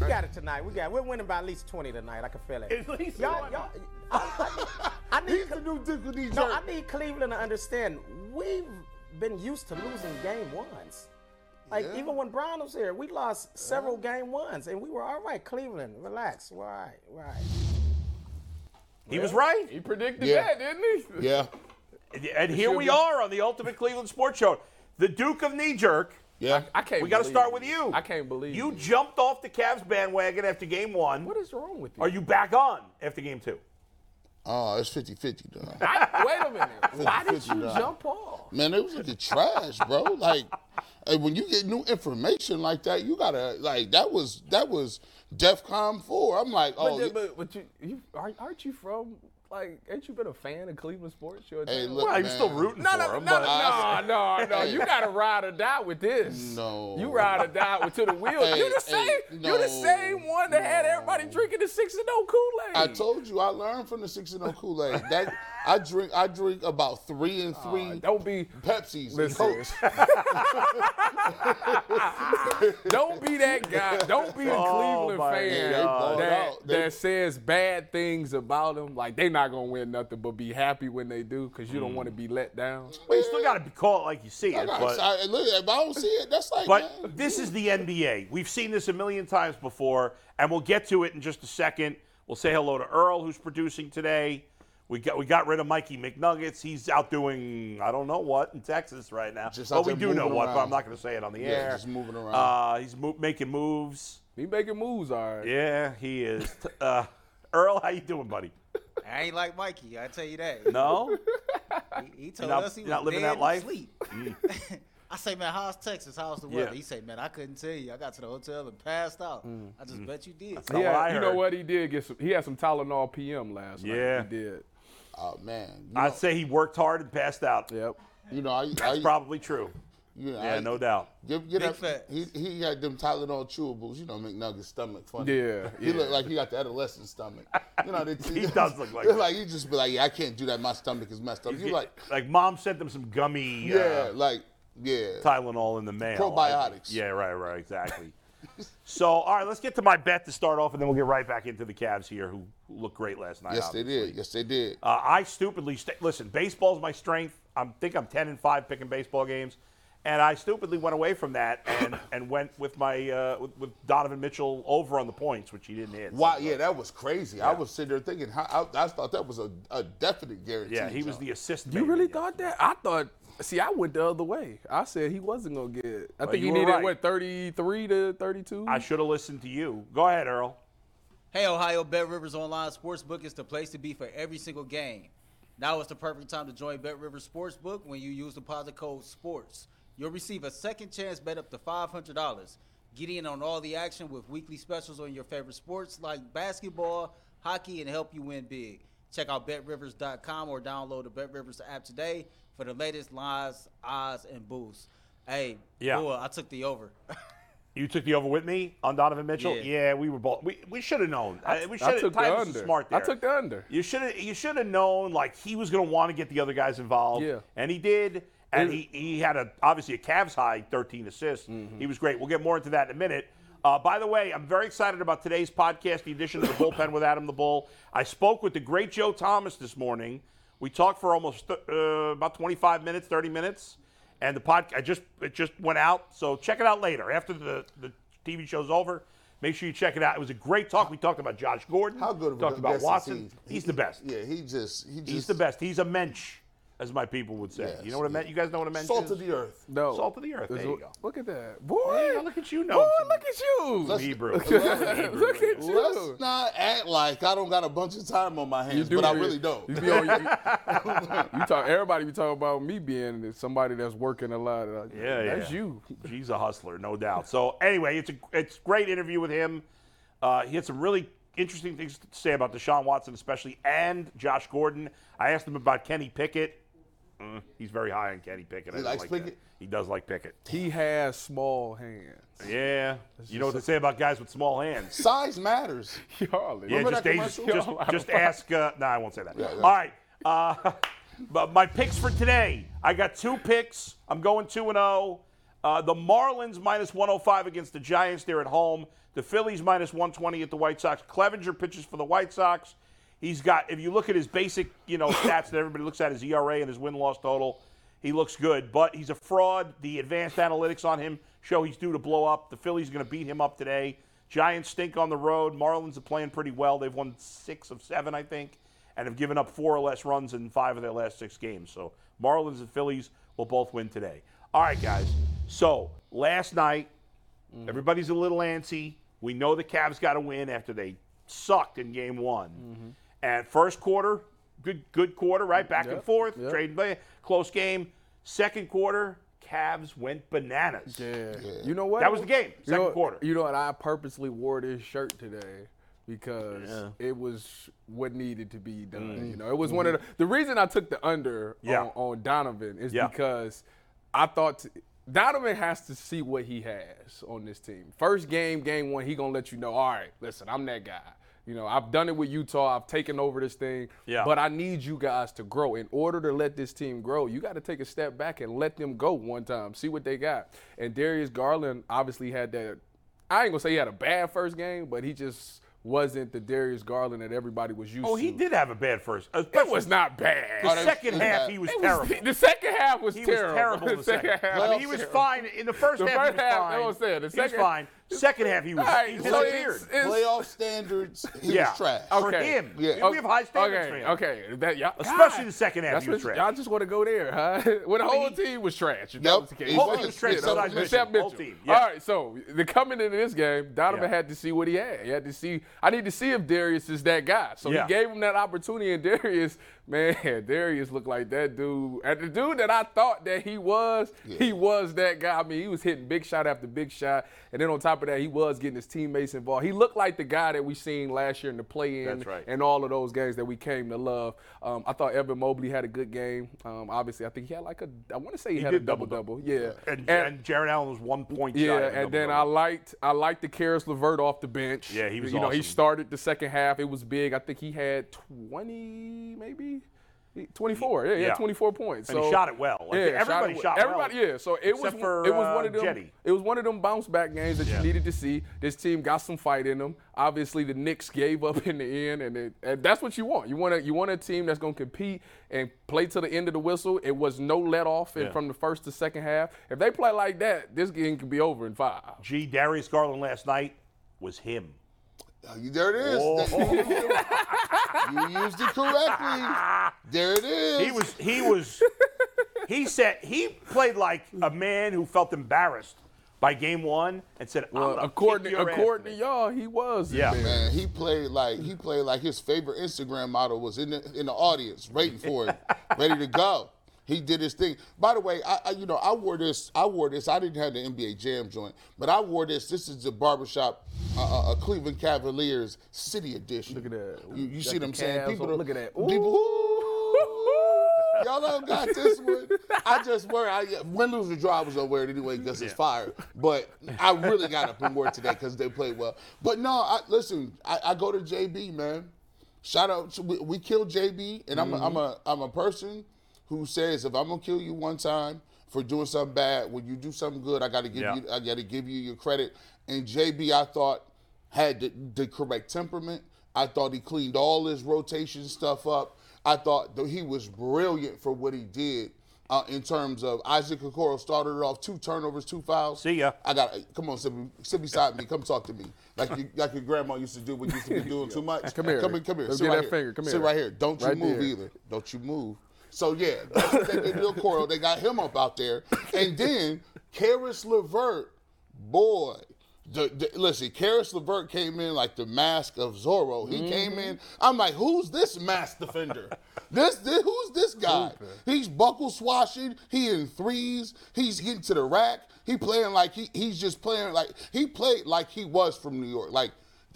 We got it tonight. We got. We're winning by at least 20 tonight. I can feel it. At least y'all, one. y'all. I, I, I need. He's the new Duke of New No, Jersey. I need Cleveland to understand. We've been used to losing game ones. Like Yeah. even when Brown was here, we lost several game ones, and we were all right. Cleveland, relax. We're all right. We're all right. He was right. He predicted Yeah. that, didn't he? Yeah. And here we be- are on the Ultimate Cleveland Sports Show. The Duke of Knee Jerk. Yeah. I can't. We got to start with you. I can't believe you it. jumped off the Cavs bandwagon after game one. What is wrong with you? Are you back on after game two? Oh, it's 50 50, though. I, wait a minute. Why did 50 you dollars. jump off? Man, it was looking trash, bro. Like, hey, when you get new information like that, you gotta like that was that was DEFCON four. I'm like, oh, but, but, but you, you aren't, aren't you from like? Ain't you been a fan of Cleveland sports? Your Hey, look, life? Well, you're still rooting No, for no, him. no, but no, no, no. Hey. You got to ride or die with this. No. You ride or die with to the wheel. Hey, you the same. hey, you the same one that had everybody drinking the six and oh no Kool Aid. I told you I learned from the six and oh no Kool Aid. That I drink I drink about three and three Don't be. Pepsis. and Listen. Don't be that guy. Don't be a Oh, Cleveland fan God. that, Out. That says bad things about them. Like they not gonna win nothing, but be happy when they do, because you don't want to be let down. Well, you still got to be caught like you see I it. But, I- look, if I don't see it, that's like. but man, this is the NBA. We've seen this a million times before, and we'll get to it in just a second. We'll say hello to Earl, who's producing today. We got we got rid of Mikey McNuggets. He's out doing I don't know what in Texas right now. Just but we do know moving what, but I'm not going to say it on the air. Yeah, air. just moving around. Uh, he's mo- making moves. He making moves, all right. Yeah, he is. Uh, Earl, how you doing, buddy? I ain't like Mikey. I tell you that. No. He, he told not- us he was not living dead that life? Mm. I say, man, how's Texas? How's the weather? Yeah. He say, man, I couldn't tell you. I got to the hotel and passed out. I just bet you did. not He what had- I you know what he did? Get some. He had some Tylenol PM last Yeah. night. He did. oh man, you I'd know, say he worked hard and passed out. Yep. you know, I, That's I, probably true. You know, Yeah, I, no doubt. Give, get Big up, facts. he, he had them Tylenol chewables. You know, McNugget's stomach funny. Yeah, He yeah. looked like he got the adolescent stomach. You know, they, He does look like they're that. like he just be like, yeah, I can't do that. My stomach is messed up. You like, like mom sent them some gummy yeah, uh, like, yeah. Tylenol in the mail. Probiotics. Yeah, right, right, exactly. so, all right, let's get to my bet to start off, and then we'll get right back into the Cavs here, who, who looked great last night. yes, they did. Yes, they did. Uh, I stupidly sta listen. Baseball's my strength. I think I'm 10 and five picking baseball games, and I stupidly went away from that and and went with my uh, with, with Donovan Mitchell over on the points, which he didn't hit. Wow, yeah, that was crazy. I was sitting there thinking, how, I, I thought that was a, a definite guarantee. yeah, he was the assist. You really thought that? I thought. See, I went the other way. I said he wasn't gonna get. I think you he needed right. what 33 to 32. I should have listened to you. Go ahead, Earl. Hey, Ohio Bet Rivers Online Sportsbook is the place to be for every single game. Now is the perfect time to join Bet Rivers Sportsbook when you use the deposit code SPORTS. You'll receive a second chance bet up to $500. Get in on all the action with weekly specials on your favorite sports like basketball, hockey, and help you win big. Check out betrivers.com or download the Bet Rivers app today for the latest lines, odds, and boosts. Hey, Yeah. boy, I took the over. You took the over with me on Donovan Mitchell. Yeah. we were both. We, we should have known. I, we I should took the have. under. Smart there. I took the under. You should have. You should have known like he was going to want to get the other guys involved. Yeah. and he did. And he, he had a obviously a Cavs high 13 assists. Mm-hmm. He was great. We'll get more into that in a minute. Uh, by the way, I'm very excited about today's podcast, the edition of the bullpen with Adam the Bull. I spoke with the great Joe Thomas this morning. We talked for almost uh, about 25 minutes, 30 minutes, and the pod I just it just went out. So check it out later after the the TV show's over. Make sure you check it out. It was a great talk. We talked about Josh Gordon. How good of a talked about Watson. he? He's the best. Yeah, he just he just He's the best. He's a mensch, as my people would say. Yes, you know what a yeah. mensch? You guys know what a mensch Salt of the earth. No. Salt of the earth. There you a- go. Look at that, boy. Yeah, look at you know Boy, look at you. Let's- Hebrew. look at you. Let's not act like I don't got a bunch of time on my hands, but I really don't. You, be on, you, you talk. Everybody be talking about me being somebody that's working a lot. Uh, Yeah, yeah. That's you. He's a hustler, no doubt. So anyway, it's a it's great interview with him. Uh, he had some really interesting things to say about Deshaun Watson, especially, and Josh Gordon. I asked him about Kenny Pickett. Mm, he's very high on Kenny Pickett. He don't likes like that. Pickett? He does like Pickett. He has small hands. Yeah. You know what they say about guys with small hands. Size matters. Y'all, Yeah, just, that just, commercial? just, just ask. Uh, no, I won't say that. yeah. All right. Uh, but my picks for today, I got two picks. I'm going 2 and 0. Uh, the Marlins minus 105 against the Giants. They're at home. The Phillies minus 120 at the White Sox. Clevinger pitches for the White Sox. He's got, if you look at his basic, you know, stats that everybody looks at, his ERA and his win-loss total, he looks good. But he's a fraud. The advanced analytics on him show he's due to blow up. The Phillies are going to beat him up today. Giants stink on the road. Marlins are playing pretty well. They've won six of seven, I think, and have given up four or less runs in five of their last six games. So Marlins and Phillies will both win today. All right, guys. So last night, mm-hmm. everybody's a little antsy. We know the Cavs got to win after they sucked in game one. Mm-hmm. And first quarter, good good quarter, right? Back and forth, trading play, close game. Second quarter, Cavs went bananas. Yeah. You know what? That was the game, You know second quarter. You know what? I purposely wore this shirt today because it was what needed to be done. You know, it was one of the. The reason I took the under Mm-hmm. Yeah. on, on Donovan is Yeah. because I thought. t- Donovan has to see what he has on this team. First game, game one, he gonna let you know. All right, listen, I'm that guy. You know, I've done it with Utah. I've taken over this thing. Yeah. But I need you guys to grow. In order to let this team grow, you got to take a step back and let them go one time. See what they got. And Darius Garland obviously had that. I ain't gonna say he had a bad first game, but he just wasn't the Darius Garland that everybody was used oh, to. Oh, to. he did have a bad first. It was not bad. The Oh, second was half, bad. he was It was- terrible. the second half was He terrible. was terrible the second. half I mean, he was fine in the first The half. first he was half, fine. that's what I'm saying. The he was fine. Second half, he was All right, he so disappeared. it's- it's- Playoff standards, he yeah, was trash. for him. Yeah. We have high standards okay, for him. Okay, that, y'all, Especially God, the second half, That's he was trash. Y'all just want to go there, huh? when the whole he- team was trash. If Yep, that was the case. Whole team was trash Except besides Mitchell. Mitchell. Whole team, yeah. All right, so the coming into this game, Donovan Yeah. had to see what he had. He had to see. I need to see if Darius is that guy. So Yeah. he gave him that opportunity, and Darius, man, Darius looked like that dude. And the dude that I thought that he was, he was that guy. I mean, he was hitting big shot after big shot, and then on top of that, he was getting his teammates involved. He looked like the guy that we seen last year in the play-in right. and all of those games that we came to love. Um, I thought Evan Mobley had a good game. Um, obviously, I think he had like a. I want to say he, had a double double-double. Yeah, And, and Jarrett Allen was one point shy. yeah, of a and then I liked I liked the Caris LeVert off the bench. Yeah, he was You know, he started the second half. It was big. I think he had twenty, maybe. 24, yeah, he Yeah. had 24 points. And he shot it well. Like, yeah, everybody shot, it, shot well. Everybody, yeah. So it was for, it was uh, one of them. Jetty. It was one of them bounce back games that Yeah. you needed to see. This team got some fight in them. Obviously, the Knicks gave up in the end, and, it, and that's what you want. You want a you want a team that's going to compete and play to the end of the whistle. It was no let off Yeah. from the first to second half. If they play like that, this game could be over in five. G. Darius Garland last night was him. Uh, There it is. you used it correctly. There it is. He was. He was. he said he played like a man who felt embarrassed by game one and said, I'm Well, according kick to, your ass according to y'all, he was. Yeah. there. Man, he played like he played like his favorite Instagram model was in the in the audience, waiting for him, ready to go. He did his thing. By the way, I, I you know I wore this. I wore this. I didn't have the NBA Jam joint, but I wore this. This is the barbershop, uh, uh, Cleveland Cavaliers City Edition. Look at that. You, you see the them saying people. on- look at that. People. Ooh, y'all don't got this one. I just wear. I win, lose, or draw. I was wear it anyway because it's fire. But I really got up and wore it today because they played well. But no, I, listen. I, I go to JB, man. Shout out. To, we, we killed JB, and I'm a, I'm a I'm a person who says if I'm gonna kill you one time for doing something bad, when you do something good, I gotta give Yeah. you I gotta give you your credit. And JB, I thought had the, the correct temperament. I thought he cleaned all his rotation stuff up. I thought that he was brilliant for what he did. Uh, in terms of Isaac Okoro started it off two turnovers, two fouls. See ya. I got come on, sit, sit beside me. Come talk to me, like you, like your grandma used to do when you used to be doing too much. Come here. come here, come here. Let's Sit get right that here. finger. Come Sit here. right here. Don't you Right move there. either. Don't you move. So yeah, they. Bill they got him up out there, and then Caris LeVert, boy. The, the, listen, Caris LeVert came in like the mask of Zorro. He mm-hmm. came in. I'm like, who's this mask defender? this, this who's this guy? He's buckle swashing. He in threes. He's getting to the rack. He playing like he, he's just playing like he played like he was from New York. Like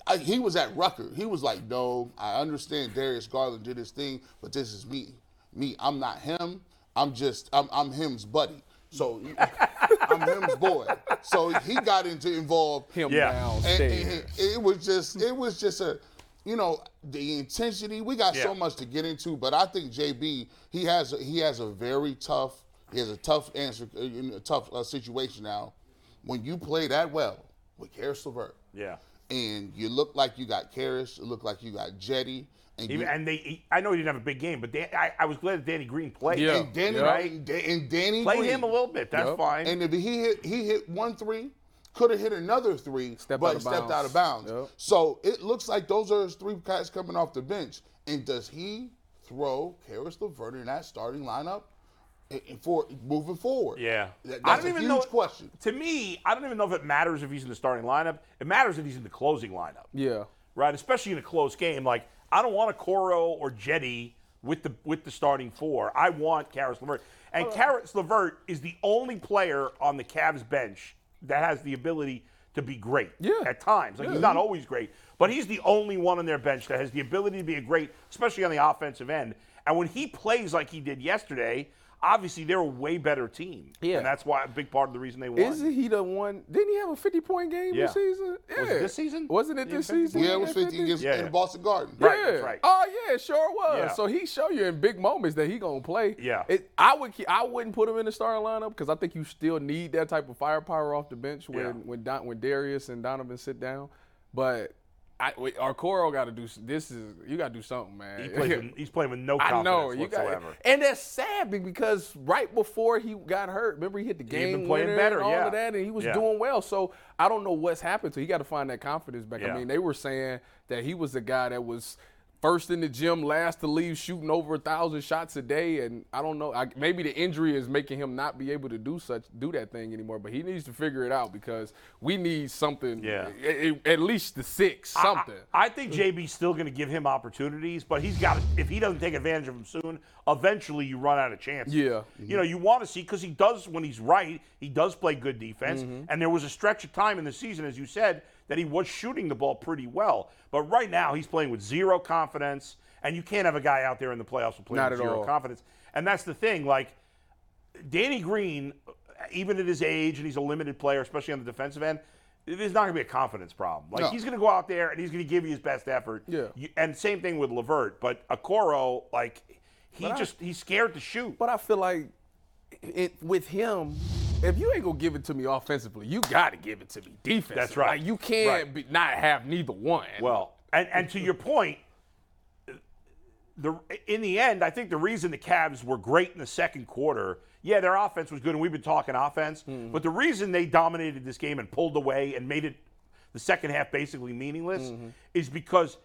I, he was at Rucker. He was like, "No, I understand Darius Garland did his thing, but this is me. Me, I'm not him. I'm just I'm I'm him's buddy. So I'm him's boy. So he got into involved Him Yeah. and, downstairs. and it was just it was just a you know the intensity we got so much to get into but i think jb he has a, he has a very tough he has a tough answer uh, in a tough uh, situation now when you play that well with Caris LeVert Yeah. and you look like you got Caris, it look like you got Jetty and Even, you, and they, he, I know he didn't have a big game, but Dan, I, I was glad that Danny Green played. Yeah. and Danny Yeah. and, and Danny Play Green. him a little bit. That's Yep. fine. And if he hit he hit one three, could have hit another three, Stepped but out of stepped bounds. out of bounds. Yep. So it looks like those are his three guys coming off the bench. And does he throw Caris LeVert in that starting lineup i- i- for moving forward? yeah. That- I that's don't a even huge know. question. To me, I don't even know if it matters if he's in the starting lineup. It matters if he's in the closing lineup. Yeah. right? Especially in a close game. Like I don't want Okoro or Jetty with the with the starting four. I want Caris LeVert. And Caris LeVert is the only player on the Cavs bench that has the ability to be great. Yeah. At times. Like he's not always great, but he's the only one on their bench that has the ability to be a great, especially on the offensive end. And when he plays like he did yesterday, obviously they're a way better team. Yeah. And that's why a big part of the reason they won. Isn't he the one? Didn't he have a 50 point game Yeah. this season? Yeah. Was it this season? Wasn't it this season? Yeah, it was 50 against Yeah, in. Boston Garden. Right, yeah. that's right. Oh yeah, sure was. Yeah. So he show you in big moments that he gonna play. Yeah. It, I would I wouldn't put him in the starting lineup because I think you still need that type of firepower off the bench when Yeah. when Don, when Darius and Donovan sit down. But I, wait, Okoro got to do. This is you got to do something, man. he plays with, he's playing with no I confidence know you whatsoever. got, and that's sad because right before he got hurt, remember he hit the game been playing better, and all yeah. of that, and he was Yeah. doing well. So I don't know what's happened to. He got to find that confidence back. Yeah. I mean, they were saying that he was the guy that was first in the gym, last to leave, shooting over a thousand shots a day, and I don't know. I, maybe the injury is making him not be able to do such do that thing anymore. But he needs to figure it out because we need something. Yeah. a- a- at least the six, something. I, I think JB's still going to give him opportunities, but he's got to, if he doesn't take advantage of them soon, eventually you run out of chances. Yeah. You know, you want to see, because he does, when he's right, he does play good defense. Mm-hmm. And there was a stretch of time in the season, as you said, that he was shooting the ball pretty well. But right now, he's playing with zero confidence, and you can't have a guy out there in the playoffs who plays Not with zero all. confidence. And that's the thing, like, Danny Green, even at his age, and he's a limited player, especially on the defensive end, there's not going to be a confidence problem. Like No. he's going to go out there and he's going to give you his best effort. Yeah. You- and same thing with Lavert, but Okoro, like he But I- just he's scared to shoot. But I feel like it with him, if you ain't gonna give it to me offensively, you gotta give it to me defensively. That's right. Like you can't Right. be, not have neither one. Well, and and to your point, the in the end, I think the reason the Cavs were great in the second quarter, yeah, their offense was good, and we've been talking offense, Hmm. but the reason they dominated this game and pulled away and made it the second half basically meaningless Mm-hmm. is because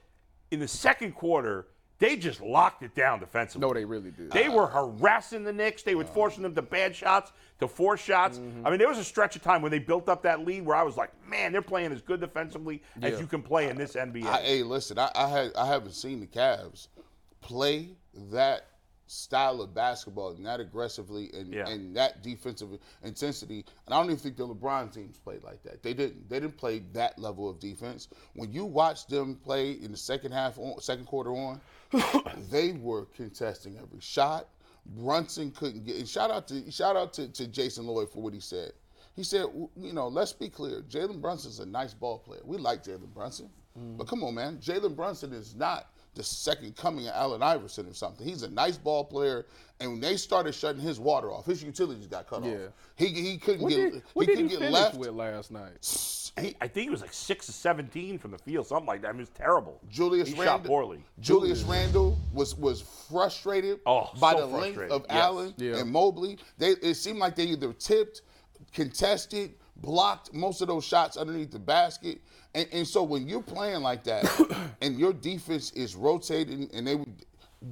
in the second quarter they just locked it down defensively. no, they really did. They were harassing the Knicks. They were forcing them to bad shots, to force shots. Mm-hmm. I mean, there was a stretch of time when they built up that lead where I was like, man, they're playing as good defensively as Yeah. you can play in this NBA. I, hey, listen, I, I had I haven't seen the Cavs play that style of basketball and that aggressively and, Yeah. and that defensive intensity. And I don't even think the LeBron teams played like that. They didn't. They didn't play that level of defense. When you watch them play in the second half, on, second quarter on, they were contesting every shot. Brunson couldn't get. And shout out to shout out to, to Jason Lloyd for what he said. He said, you know, let's be clear. Jalen Brunson's a nice ball player. We like Jalen Brunson, mm. but come on, man, Jalen Brunson is not the second coming of Allen Iverson or something. He's a nice ball player, and when they started shutting his water off, his utilities got cut Yeah. off. He he couldn't what get did, what he did he couldn't get left. with last night? He- I think he was like six to seventeen from the field, something like that. I mean, it was terrible. Julius he Randle, shot poorly. Julius Randle was was frustrated Oh, by so the length of Yes. Allen Yeah. and Mobley. They it seemed like they either tipped, contested, blocked most of those shots underneath the basket. And, and so when you're playing like that and your defense is rotating and they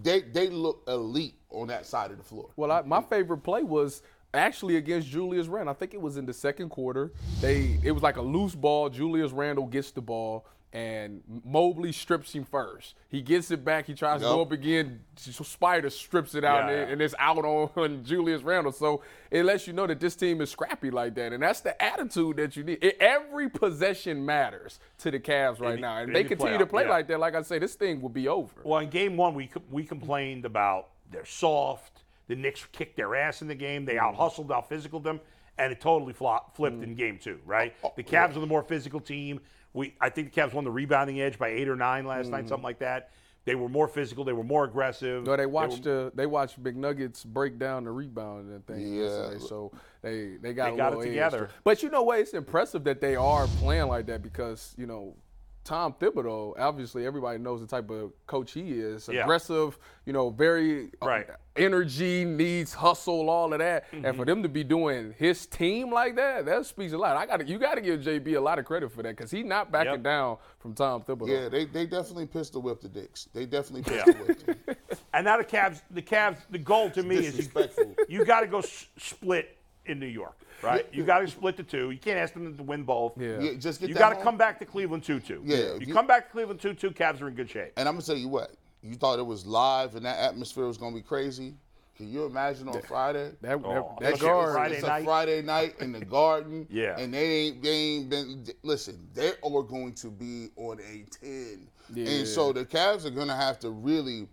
they they look elite on that side of the floor. Well, I, my favorite play was actually against Julius Randle. I think it was in the second quarter. They it was like a loose ball. Julius Randle gets the ball and Mobley strips him first. He gets it back. He tries to go up again. Spider strips it out, Yeah, and, and it's out on, Julius Randle. So it lets you know that this team is scrappy like that, and that's the attitude that you need. It- every possession matters to the Cavs right the- now, and they the continue to play yeah. like that. Like I say, this thing will be over. Well, in game one, we we complained about they're soft. The Knicks kicked their ass in the game. They mm-hmm. out hustled, out physical them, and it totally flop, flipped in mm-hmm. game two. Right? Oh, the Cavs are the more physical team. We I think the Cavs won the rebounding edge by eight or nine last night, something mm-hmm. like that. They were more physical. They were more aggressive. No, they were- watched uh, they watched Big Nuggets break down the rebound and thing Yeah. yesterday, so they they got They got it edge. together. But you know what? It's impressive that they are playing like that because you know Tom Thibodeau. Obviously, everybody knows the type of coach he is. Yeah. Aggressive, you know, very uh, Right. Mm-hmm. energy, needs hustle, all of that. And for them to be doing his team like that, that speaks a lot. I got to you got to give JB a lot of credit for that because he's not backing Yep. down from Tom Thibodeau. Yeah, they, they definitely pistol whipped the Dicks. They definitely Yeah. pistol whipped them. And now the Cavs, the Cavs, the goal to me is you, you got to go s- split in New York, right? You got to split the two. You can't ask them to win both. Yeah. Yeah, just get You got to come back to Cleveland 2 2. Yeah, You, you- come back to Cleveland 2 2, Cavs are in good shape. And I'm gonna tell you what, you thought it was live and that atmosphere was gonna be crazy. Can you imagine on Friday? That, Oh, that, that that's guard. Friday it's night. a Friday night in the garden. Yeah. And they ain't they ain't been listen, they are going to be on a 10. Yeah. And so the Cavs are gonna have to really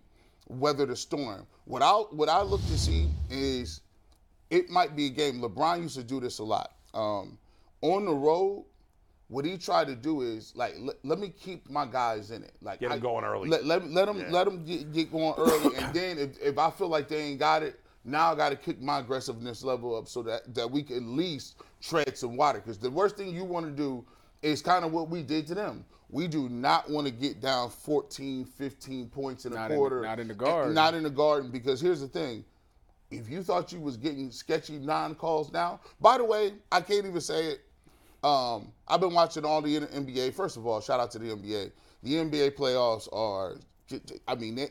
weather the storm. What I what I look to see is it might be a game. LeBron used to do this a lot. Um, on the road, what he tried to do is like let, let me keep my guys in it. Like Get 'em I- going early. Let let, let them Yeah. let them get, get going early, and then if, if I feel like they ain't got it, now I got to kick my aggressiveness level up so that that we can at least tread some water. Because the worst thing you want to do is kind of what we did to them. We do not want to get down 14, 15 points in a Not in quarter. not in the garden. Not in the garden. Because here's the thing if you thought you was getting sketchy non-calls now, by the way, I can't even say it. Um, I've been watching all the NBA. First of all, shout out to the NBA. The NBA playoffs are, I mean, they,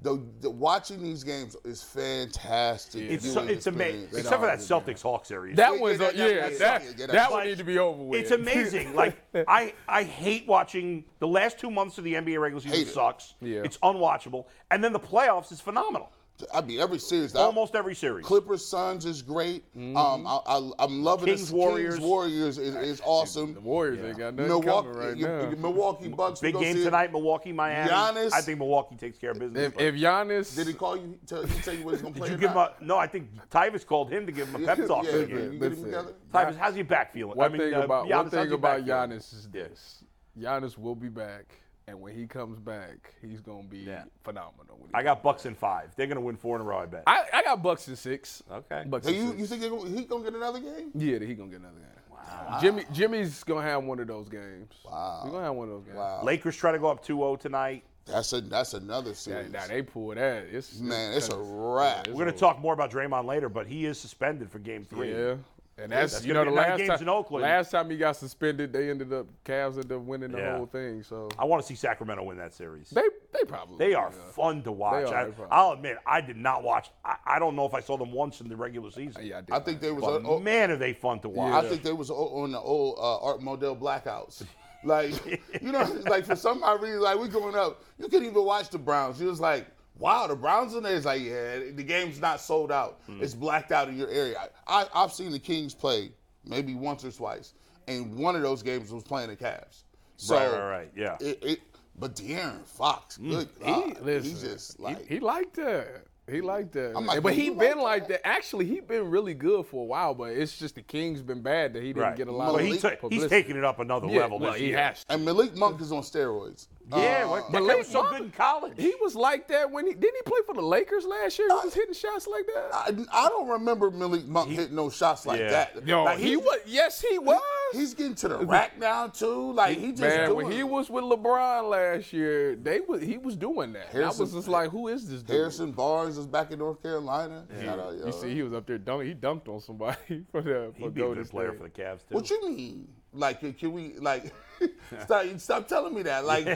the, the watching these games is fantastic. It's, so, it's amazing. experience. Except for that Celtics Hawks series. That Yeah, one's yeah, a- that- yeah, that- that, yeah, yeah, that, that's one like- need to be over with. It's amazing. like I, I hate watching the last two months of the NBA regular season Hate it. sucks. Yeah. It's unwatchable. And then the playoffs is phenomenal. I mean, every series. I- Almost every series. Clippers Suns is great. Um, I, I, I'm loving Mm-hmm. Kings, this. Warriors. Kings Warriors is, is awesome. the Warriors ain't got nothing Milwaukee, coming right you- now. you- Milwaukee Bucks. we Big game tonight, Milwaukee, Miami. Giannis- I think Milwaukee takes care of business. If, if Giannis, Did he call you? Tell, he tell you what he's gonna play. Did you or give him a no? I think Tyvis called him to give him a pep talk. Yeah, yeah, game. you get him Listen. together. Tyvis, how's your back feeling? one I mean, thing uh, about Giannis, one thing about back feeling? Giannis is this: Giannis will be back, and when he comes back, he's gonna be Yeah. phenomenal. I got Bucks in five. They're gonna win four in a row. I bet. I, I got Bucks in six. Okay. Bucks So in you, six. you think he gonna- he gonna get another game? yeah, he gonna get another game. Wow. Jimmy Jimmy's gonna have one of those games. Wow. He's gonna have one of those games. Wow. Lakers try to go up 2-0 tonight. That's a that's another Yeah, series. now they pull that. It's Man, it's a it's- wrap. it's We're gonna over. talk more about Draymond later, but he is suspended for Game Three. Yeah. And that's, That's you know the last time in Oakland. last time he got suspended, they ended up Cavs ended up winning the Yeah. whole thing. So I want to see Sacramento win that series. they they probably They are yeah. fun to watch. Are, I, I'll admit, I did not watch. I, I don't know if I saw them once in the regular season. Yeah, I, did I think they was But o- o- man, are they fun to watch. I think they was on the old uh, Art Modell blackouts. Like you know, like for some odd reason, like we growing up, you couldn't even watch the Browns. You was like, wow, the Browns in there. It's like, yeah, the game's not sold out. Hmm. It's blacked out in your area. I, I've seen the Kings play maybe once or twice, and one of those games was playing the Cavs. So Right, right, right, yeah. It, it, but De'Aaron Fox, good he, God, listen, he's just like he, liked that. He liked that. I'm like, but he been like that. Actually, he been really good for a while. But it's just the Kings been bad that he didn't right. get a lot But of he Malik took- he's taking it up another yeah, level well, he has to. and Malik Monk is on steroids. Yeah, Uh, what, that Malik guy was so Monk- good in college. He was like that when he didn't he play for the Lakers last year. He was hitting shots like that. I, I don't remember Malik Monk hitting no shots like Yeah. that. Yo, Like, he he's- was. Yes, he was. He's getting to the rack now too. Like he just Man, doing when he it. was with LeBron last year, they was he was doing that. And I was just like, who is this dude? Harrison Barnes is back in North Carolina. Shout out, yo. You see, he was up there dunk. He dunked on somebody for the for He'd be a good player for the Cavs too. What you mean? Like, can- can we like stop? Stop telling me that. Like,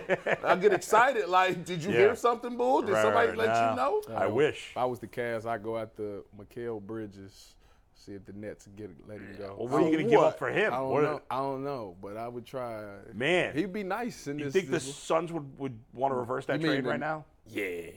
I get excited. Like, did you Yeah. hear something, bull? Did Right, somebody right, let no. you know? I uh, wish. If I was the Cavs, I'd go after Mikal Bridges, See if the Nets get let him go. Well, what are you going to give up for him? I don't What- know. I don't know, but I would try. Man. he'd be nice in You this. You think the Suns would, would want to reverse that trade right now? yeah.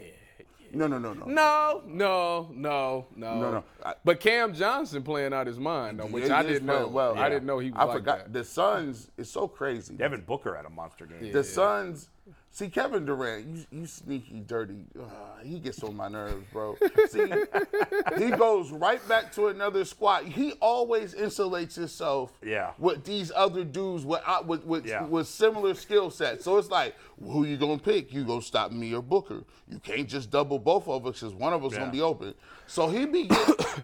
No, no, no, no. No, no, no, no, No, no. I- but Cam Johnson playing out his mind, though, which I didn't know. playing Well, I didn't know he was I like forgot. that. The Suns is so crazy. Devin Booker had a monster game. The Suns. See, Kevin Durant, you, you sneaky, dirty. Uh, he gets on my nerves, bro. See, he goes right back to another squad. He always insulates himself Yeah. with these other dudes with uh, with with, Yeah. with similar skill sets. So it's like, who you gonna pick? You gonna stop me or Booker? You can't just double both of us because one of us Yeah. gonna be open. So he be.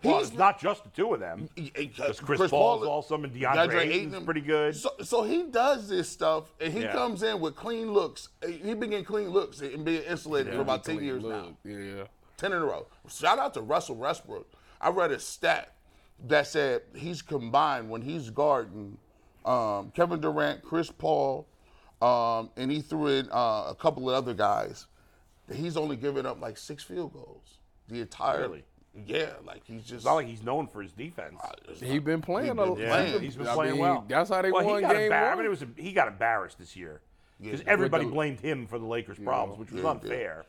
Well, he's it's not just the two of them. Because Chris, Paul's awesome and DeAndre, Ayton's pretty good. So, so he does this stuff, and he Yeah. comes in with clean looks. He been getting clean looks and being insulated for about ten years now, yeah. ten in a row. Shout out to Russell Westbrook. I read a stat that said he's combined when he's guarding um, Kevin Durant, Chris Paul, um, and he threw in uh, a couple of other guys. He's only given up like six field goals the entire. Really? Yeah, like he's just It's not like he's known for his defense. He been playing. been a, Yeah, playing. he's been I playing mean, well. That's how they well, won he got game embar- one. I mean, it was a, he got embarrassed this year because Yeah. everybody the- blamed him for the Lakers' problems, which was Yeah, unfair.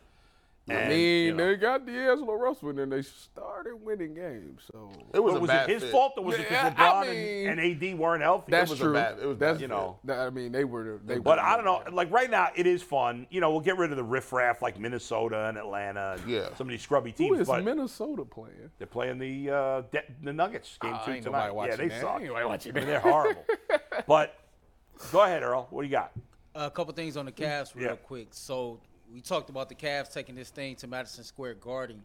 I And, mean, you know, they got D'Angelo Russell, and then they started winning games. So It was a was bad it his fit. fault or was it Yeah, because LeBron I mean, and, and AD weren't healthy? that's was a true. bad- it was that's bad, you know. that- I mean, they were. They But were, I don't know. Like right now, it is fun. You know, we'll get rid of the riffraff like Minnesota and Atlanta. And Yeah. Some of these scrubby teams, is but Minnesota playing? they're playing the uh, De- the Nuggets game Oh, two ain't tonight. nobody Yeah, they that. suck. Ain't nobody watching I mean, that. they're horrible. but go ahead, Earl. What do you got? A couple things on the Cavs real Yeah. quick. So we talked about the Cavs taking this thing to Madison Square Garden.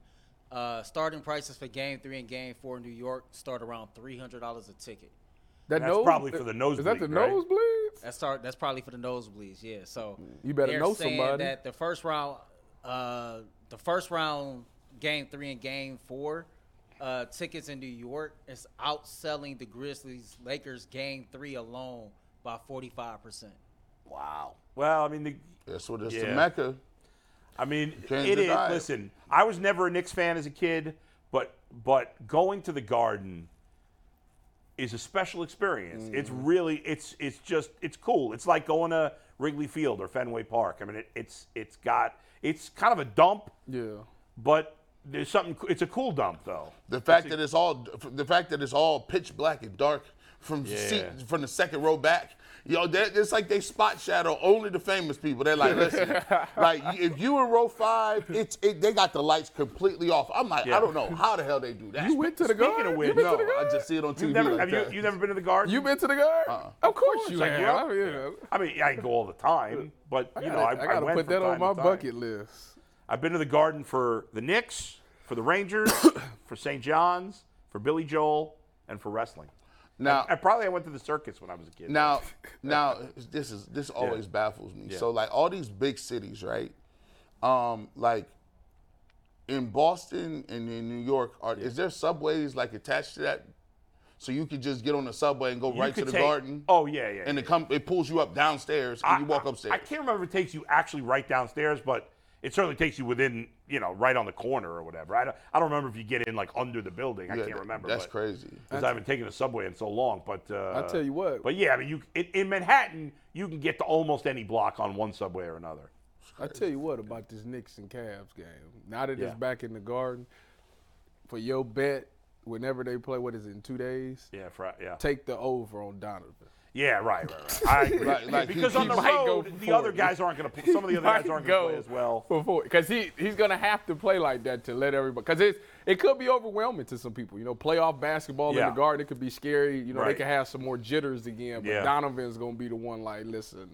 Uh, starting prices for Game Three and Game Four in New York start around three hundred dollars a ticket. That That's probably for the nosebleeds. Is that the nosebleed, right? nosebleeds? That's start. That's probably for the nosebleeds. Yeah. So You better they're know saying somebody. That the first round, uh, the first round, Game Three and Game Four, uh, tickets in New York is outselling the Grizzlies Lakers Game Three alone by forty five percent. Wow. Well, I mean, the, That's what it's Yeah. the Mecca. I mean, it is. Listen, I was never a Knicks fan as a kid, but but going to the Garden is a special experience. It's Mm. really, it's it's just, it's cool. It's like going to Wrigley Field or Fenway Park. I mean, it, it's it's got, it's kind of a dump, Yeah. but there's something. It's a cool dump though. The fact that it's all the fact that it's all pitch black and dark from seat, from the second row back. Yo, that, it's like they spot shadow only the famous people. They're like, listen, like if you in row five, it's it, they got the lights completely off. I'm like, Yeah. I don't know how the hell they do that. You went to the Speaking garden. of which- you been no, to the I garden? just see it on TV. You've never, like have you, that. you never been to the Garden? You been to the garden? Uh-uh. Of course you like, have. yeah. I mean, I go all the time, but you know, I, I gotta went put that on my bucket list. I've been to the Garden for the Knicks, for the Rangers, for St. John's, for Billy Joel, and for wrestling. Now, I probably I went to the circus when I was a kid. Now, now this is this always baffles me. Yeah. So like all these big cities, right? Um, like in Boston and in New York, are is there subways like attached to that? So you could just get on the subway and go You right to the take- garden. Oh yeah, yeah. And yeah. it come it pulls you up downstairs and you walk upstairs. I can't remember if it takes you actually right downstairs, but it certainly takes you within, you know, right on the corner or whatever. I don't, I don't remember if you get in like under the building. I Yeah, can't remember. That's but- crazy. Because I haven't taken the subway in so long, but uh, I'll tell you what. But yeah, I mean, you in, in Manhattan, you can get to almost any block on one subway or another. I tell you what about this Knicks and Cavs game. Now that Yeah. it's back in the garden, for your bet, whenever they play, what is it in two days? Yeah, for, yeah, Take the over on Donovan. Yeah, right, right, right. I agree. Like- like he- because on he the might go road, the other guys aren't going to. Some of the other guys aren't going to play as well. because he he's gonna have to play like that to let everybody. Because it's it could be overwhelming to some people. You know, playoff basketball Yeah. in the garden it could be scary. You know, Right. they could have some more jitters again. But Yeah. Donovan's gonna be the one like, listen,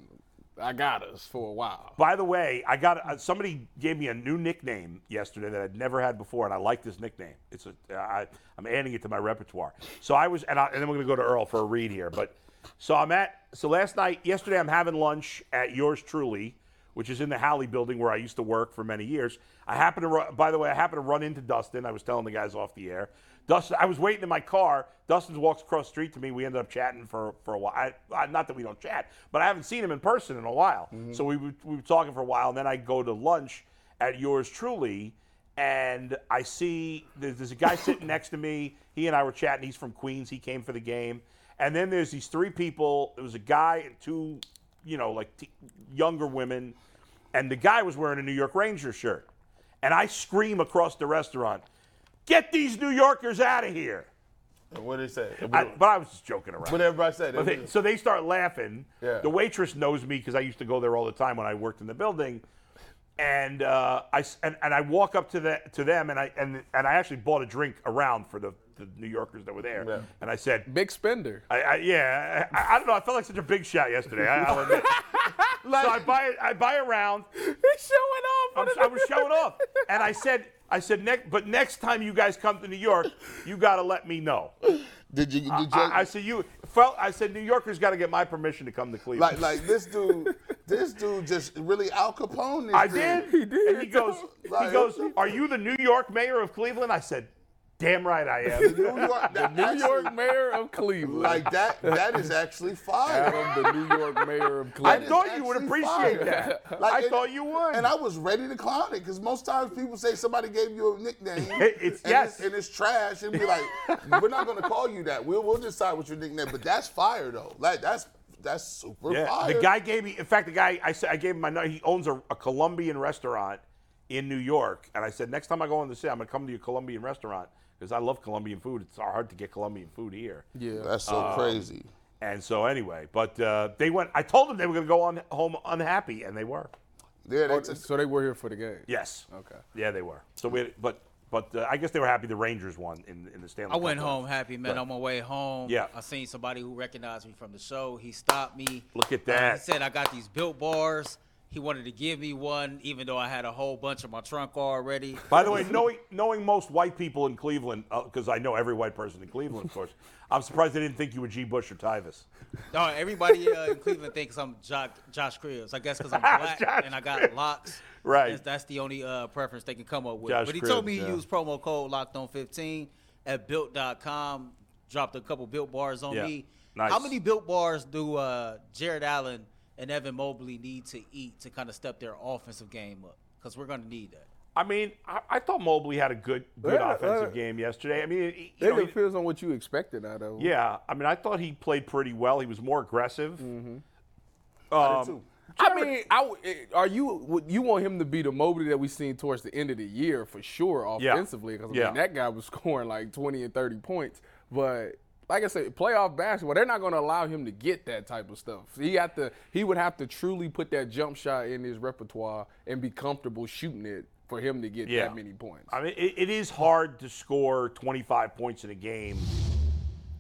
I got us for a while. By the way, I got uh, somebody gave me a new nickname yesterday that I'd never had before, and I like this nickname. It's a, I, I'm adding it to my repertoire. So I was, and, I, and then we're gonna go to Earl for a read here. But so I'm at, so last night, yesterday, I'm having lunch at yours truly, which is in the Halle building where I used to work for many years. I happen to, ru- by the way, I happen to run into Dustin. I was telling the guys off the air. Dustin, I was waiting in my car. Dustin walks across the street to me. We ended up chatting for, for a while. I, I, not that we don't chat, but I haven't seen him in person in a while. Mm-hmm. So we, were- we were talking for a while, and then I go to lunch at yours truly, and I see there's, there's a guy sitting next to me. He and I were chatting. He's from Queens. He came for the game. And then there's these three people. There was a guy and two, you know, like t- younger women, and the guy was wearing a New York Rangers shirt. And I scream across the restaurant, "Get these New Yorkers out of here!" And what did he say? I, but I was just joking around. what everybody said. They, so they start laughing. Yeah. The waitress knows me because I used to go there all the time when I worked in the building. And uh, I s- and, and I walk up to the to them and I and and I actually bought a drink around for the, the New Yorkers that were there. Yeah. And I said, Big spender. I, I, yeah, I, I don't know. I felt like such a big shot yesterday. I, I'll admit. so I buy it. I buy a round. He's showing off. I'm, I was showing off, and I said, I said, next, but next time you guys come to New York, you got to let me know. Did you? Did you I, I said, you felt. I said, New Yorkers got to get my permission to come to Cleveland. like like this dude? this dude just really Al Capone. This I dude. did. He did. And he goes, he goes, are you the New York mayor of Cleveland? I said, damn right I am. New York, that, New York mayor of Cleveland. like that. That is actually fire. Adam, the New York mayor of Cleveland. I thought you would appreciate fire. that. Like, I and- thought you would. And I was ready to clown it because most times people say somebody gave you a nickname. It's- and yes. It's, and it's trash. And be like, we're not going to call you that. We'll, we'll decide what your nickname. But that's fire though. Like that's that's super Yeah, fire. the guy gave me. In fact, the guy I said I gave him my. number. He owns a, a Colombian restaurant in New York, and I said next time I go in the city, I'm gonna come to your Colombian restaurant because I love Colombian food. It's hard to get Colombian food here. Yeah. That's so Um, crazy. And so anyway, but uh, they went. I told them they were gonna go on home unhappy, and they were. Yeah, they Oh, so they were here for the game. Yes. Okay. Yeah, they were. So we, had, but but uh, I guess they were happy the Rangers won in in the Stanley. I Cup went playoffs. home happy, man. Right. On my way home, Yeah. I seen somebody who recognized me from the show. He stopped me. Look at Uh, that. he said I got these built bars. He wanted to give me one, even though I had a whole bunch in my trunk already. By the way, knowing knowing most white people in Cleveland, because I know every white person in Cleveland, of course, I'm surprised they didn't think you were G. Bush or Tyvis. No, everybody uh, in Cleveland thinks I'm Josh, Josh Cribbs. I guess because I'm black and I got Cribbs. locks. Right. That's, that's the only uh, preference they can come up with. Josh but he told me he used promo code locked on 15 at built.com. Dropped a couple built bars on Yeah. me. Nice. How many built bars do uh, Jarrett Allen and Evan Mobley need to eat to kind of step their offensive game up? Because we're going to need that. I mean, I, I thought Mobley had a good good Yeah, offensive uh, game yesterday. I mean, he- you It know, he- depends on what you expected out of him. yeah. I mean, I thought he played pretty well. He was more aggressive. Mm-hmm. I Um, did too. I mean, I w- are you you want him to be the Mobley that we seen towards the end of the year for sure offensively? Because I Yeah. mean, that guy was scoring like twenty and thirty points. But like I said, playoff basketball, they're not going to allow him to get that type of stuff. He had to. He would have to truly put that jump shot in his repertoire and be comfortable shooting it for him to get Yeah. that many points. I mean, it, it is hard to score 25 points in a game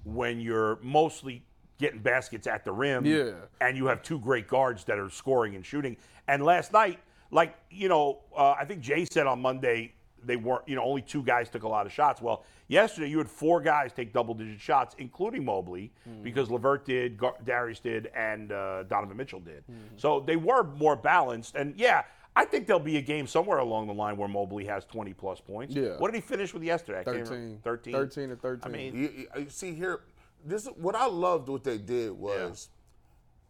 when you're mostly getting baskets at the rim. Yeah. And you have two great guards that are scoring and shooting. And last night, like, you know, uh, I think Jay said on Monday they weren't, you know, only two guys took a lot of shots. Well, yesterday you had four guys take double digit shots, including Mobley, mm. because Lavert did, Gar- Darius did, and uh, Donovan Mitchell did. Mm-hmm. So they were more balanced. And yeah, I think there'll be a game somewhere along the line where Mobley has 20 plus points. Yeah. What did he finish with yesterday? 13. 13. 13 to 13. I mean, You, you- you see here, this what I loved what they did was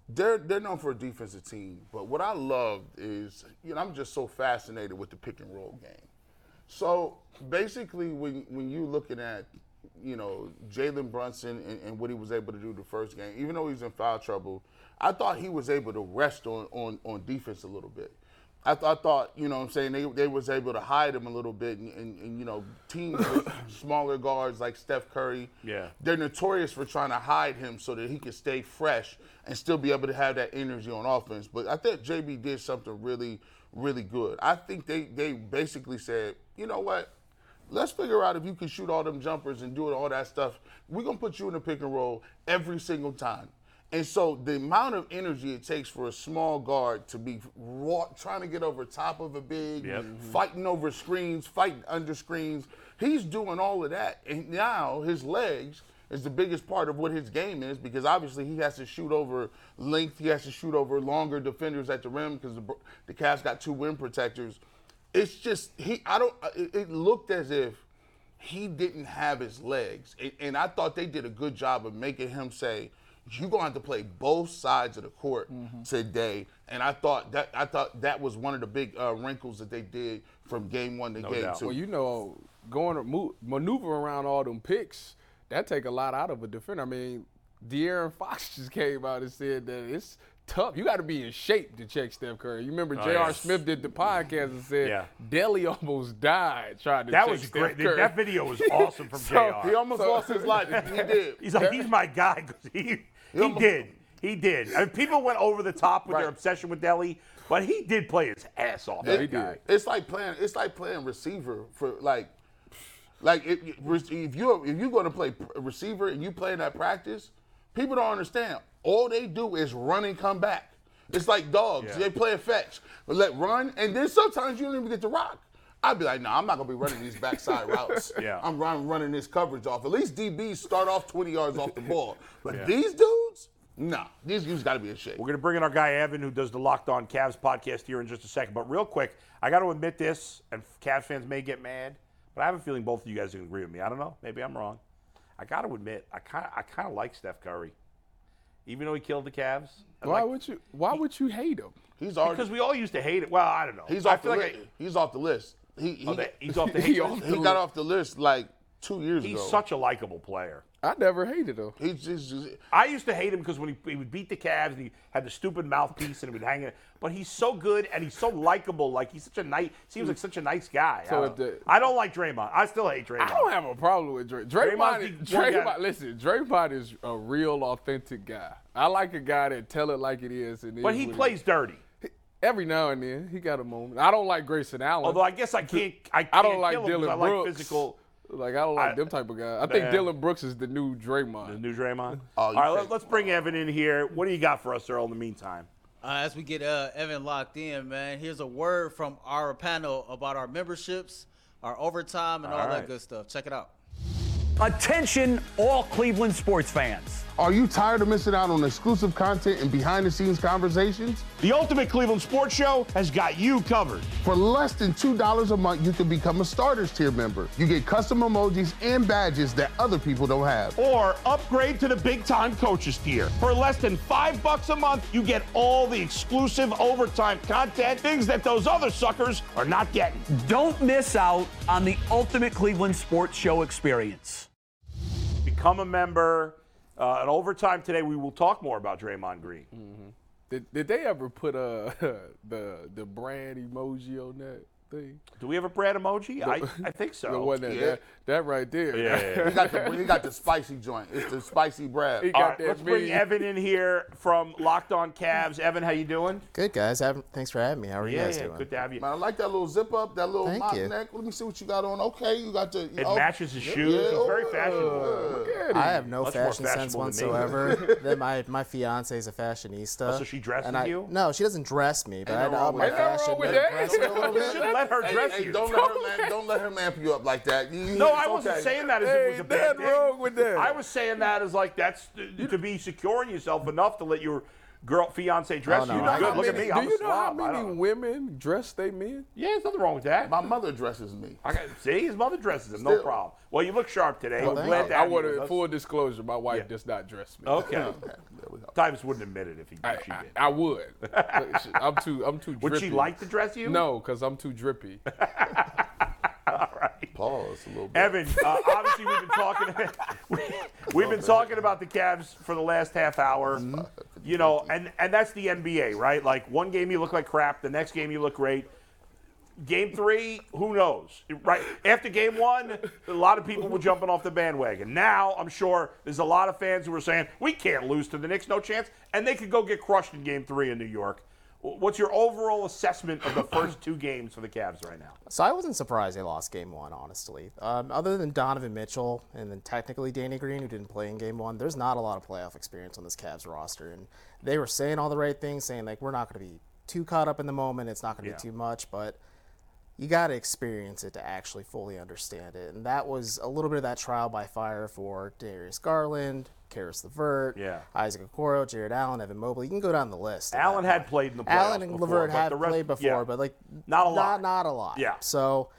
they're they're known for a defensive team, but what I loved is you know I'm just so fascinated with the pick and roll game. So basically, when when you looking at you know Jalen Brunson and, and what he was able to do the first game, even though he's in foul trouble, I thought he was able to rest on on, on defense a little bit. I, th- I thought, you know what I'm saying, they, they was able to hide him a little bit. And, and, and you know, teams with smaller guards like Steph Curry, Yeah. they're notorious for trying to hide him so that he can stay fresh and still be able to have that energy on offense. But I think JB did something really, really good. I think they, they basically said, you know what? Let's figure out if you can shoot all them jumpers and do it all that stuff. We're going to put you in the pick and roll every single time. And so the amount of energy it takes for a small guard to be raw, trying to get over top of a big, Yep. Mm-hmm. fighting over screens, fighting under screens, he's doing all of that. And now his legs is the biggest part of what his game is because obviously he has to shoot over length, he has to shoot over longer defenders at the rim because the, the Cavs got two rim protectors. It's just he. I don't. It, it looked as if he didn't have his legs, and, and I thought they did a good job of making him say, you're going to have to play both sides of the court today. And I thought that I thought that was one of the big uh, wrinkles that they did from game one to game doubt. two. Well, you know, going to move, maneuver around all them picks, that take a lot out of a defender. I mean, De'Aaron Fox just came out and said that it's tough. You got to be in shape to check Steph Curry. You remember J.R. Oh, yes. Smith did the podcast and said Yeah. Delly almost died trying to That check was Steph great. Curry. That video was awesome from So, JR. he almost lost his life. He did. He's like, he's my guy. 'cause He, he almost- did. He did. I mean, people went over the top with their obsession with Delly, but he did play his ass off. It- that guy. It's like playing. It's like playing receiver for like, like if, if you if you're going to play receiver and you play in that practice, people don't understand. All they do is run and come back. It's like dogs. Yeah. They play a fetch, but let run, and then sometimes you don't even get to rock. I'd be like, no, I'm not gonna be running these backside routes. Yeah. I'm run, running this coverage off. At least DBs start off 20 yards off the ball, but Yeah. these dudes, nah, these dudes got to be in shape. We're going to bring in our guy Evan, who does the Locked On Cavs podcast here in just a second. But real quick, I got to admit this, and Cavs fans may get mad, but I have a feeling both of you guys can agree with me. I don't know. Maybe I'm wrong. I got to admit, I kind of, I kind of like Steph Curry, even though he killed the Cavs. I Why like- would you? Why would you hate him? He's already because we all used to hate it. Well, I don't know. he's I off the feel list. like he's off the list. He, oh, he, oh, that- he's off the He hate off list. he got off the list like two years He's ago. He's such a likable player. I never hated him. He's just, just I used to hate him because when he, he would beat the Cavs and he had the stupid mouthpiece and he would hang it. But he's so good and he's so likable. Like he's such a nice. Seems like such a nice guy. So I, don't, the- I don't like Draymond. I still hate Draymond. I don't have a problem with Drake. Draymond, Draymond's the one Draymond, listen, Draymond is a real authentic guy. I like a guy that tell it like it is. And but is he what it plays dirty. every now and then. He got a moment. I don't like Grayson Allen. Although I guess I can't. I, can't I don't like kill him 'cause Dillon I like Brooks. physical. Like I don't like I- them type of guys. I think Dillon Brooks is the new Draymond. The new Draymond. Oh, All you let, us bring Evan in here. What do you got for us, Earl? In the meantime, Uh, as we get uh, Evan locked in, man, here's a word from our panel about our memberships, our overtime, and all, All that good stuff. Check it out. Attention, all Cleveland sports fans. Are you tired of missing out on exclusive content and behind the scenes conversations? The Ultimate Cleveland Sports Show has got you covered. For less than $2 a month, you can become a starters tier member. You get custom emojis and badges that other people don't have. Or upgrade to the big time coaches tier. For less than five bucks a month, you get all the exclusive overtime content, things that those other suckers are not getting. Don't miss out on the Ultimate Cleveland Sports Show experience. become a member. Uh, and overtime today, we will talk more about Draymond Green. Did, did they ever put uh, the the brand emoji on that thing? Do we have a brand emoji? I, I think so. The one that, yeah. that that right there. Yeah, yeah, yeah. He got the he got the spicy joint. It's the spicy bread. He got right, that let's bring. Evan in here from Locked On Cavs. Evan, how you doing? Good guys. Have- Thanks for having me. How are you Yeah, guys yeah, doing? good to have you. Man, I like that little zip up, that little Thank mock you. neck. Let me see what you got on. Okay, you got the. It oh, matches his shoes. It's very fashionable. I have no Much fashion sense fashionable than me. whatsoever. then my my fiance is a fashionista. Oh, so she dresses and I, you? No, she doesn't dress me, but Ain't I no know wrong my with that. Ain't fashion. no wrong with but that. dress her a little You bit. shouldn't let her dress you. don't let her man, don't let her amp you up like that. You- you- No, it's I wasn't okay. saying that as it was a bad nothing thing. wrong with that. I was saying that as like that's to, to be securing yourself enough to let your girl fiance dress Oh, no, you. I- Good. how Look at me. Do I'm you a know how slob. I many women dress they men? Yeah, there's nothing wrong with that. My mother dresses me. I got, see, his mother dresses him. No problem. Well, you look sharp today. Well, I'm glad you. to I have want to full disclosure. My wife Yeah. does not dress me. Okay. Okay, there we go. Tyvis wouldn't admit it if he, I, if she I, did. I would. I'm too. I'm too. Drippy. Would she like to dress you? No, because I'm too drippy. Pause a little bit. Evan, uh, obviously we've been talking. we, we've been talking about the Cavs for the last half hour. You know, and and that's the NBA, right? Like one game you look like crap, the next game you look great. Game three, who knows? Right after game one, a lot of people were jumping off the bandwagon. Now I'm sure there's a lot of fans who are saying we can't lose to the Knicks, no chance, and they could go get crushed in game three in New York. What's your overall assessment of the first two games for the Cavs right now? So I wasn't surprised they lost game one, honestly. Um, other than Donovan Mitchell and then technically Danny Green, who didn't play in game one, there's not a lot of playoff experience on this Cavs roster. And they were saying all the right things, saying, like, we're not going to be too caught up in the moment. It's not going to Yeah. be too much. But you got to experience it to actually fully understand it. And that was a little bit of that trial by fire for Darius Garland, Caris LeVert, Yeah. Isaac Okoro, Jarrett Allen, Evan Mobley. You can go down the list. Allen had played in the playoffs Allen and before, LeVert had rest- played before, yeah. but like Not a lot. Not, not a lot. Yeah. So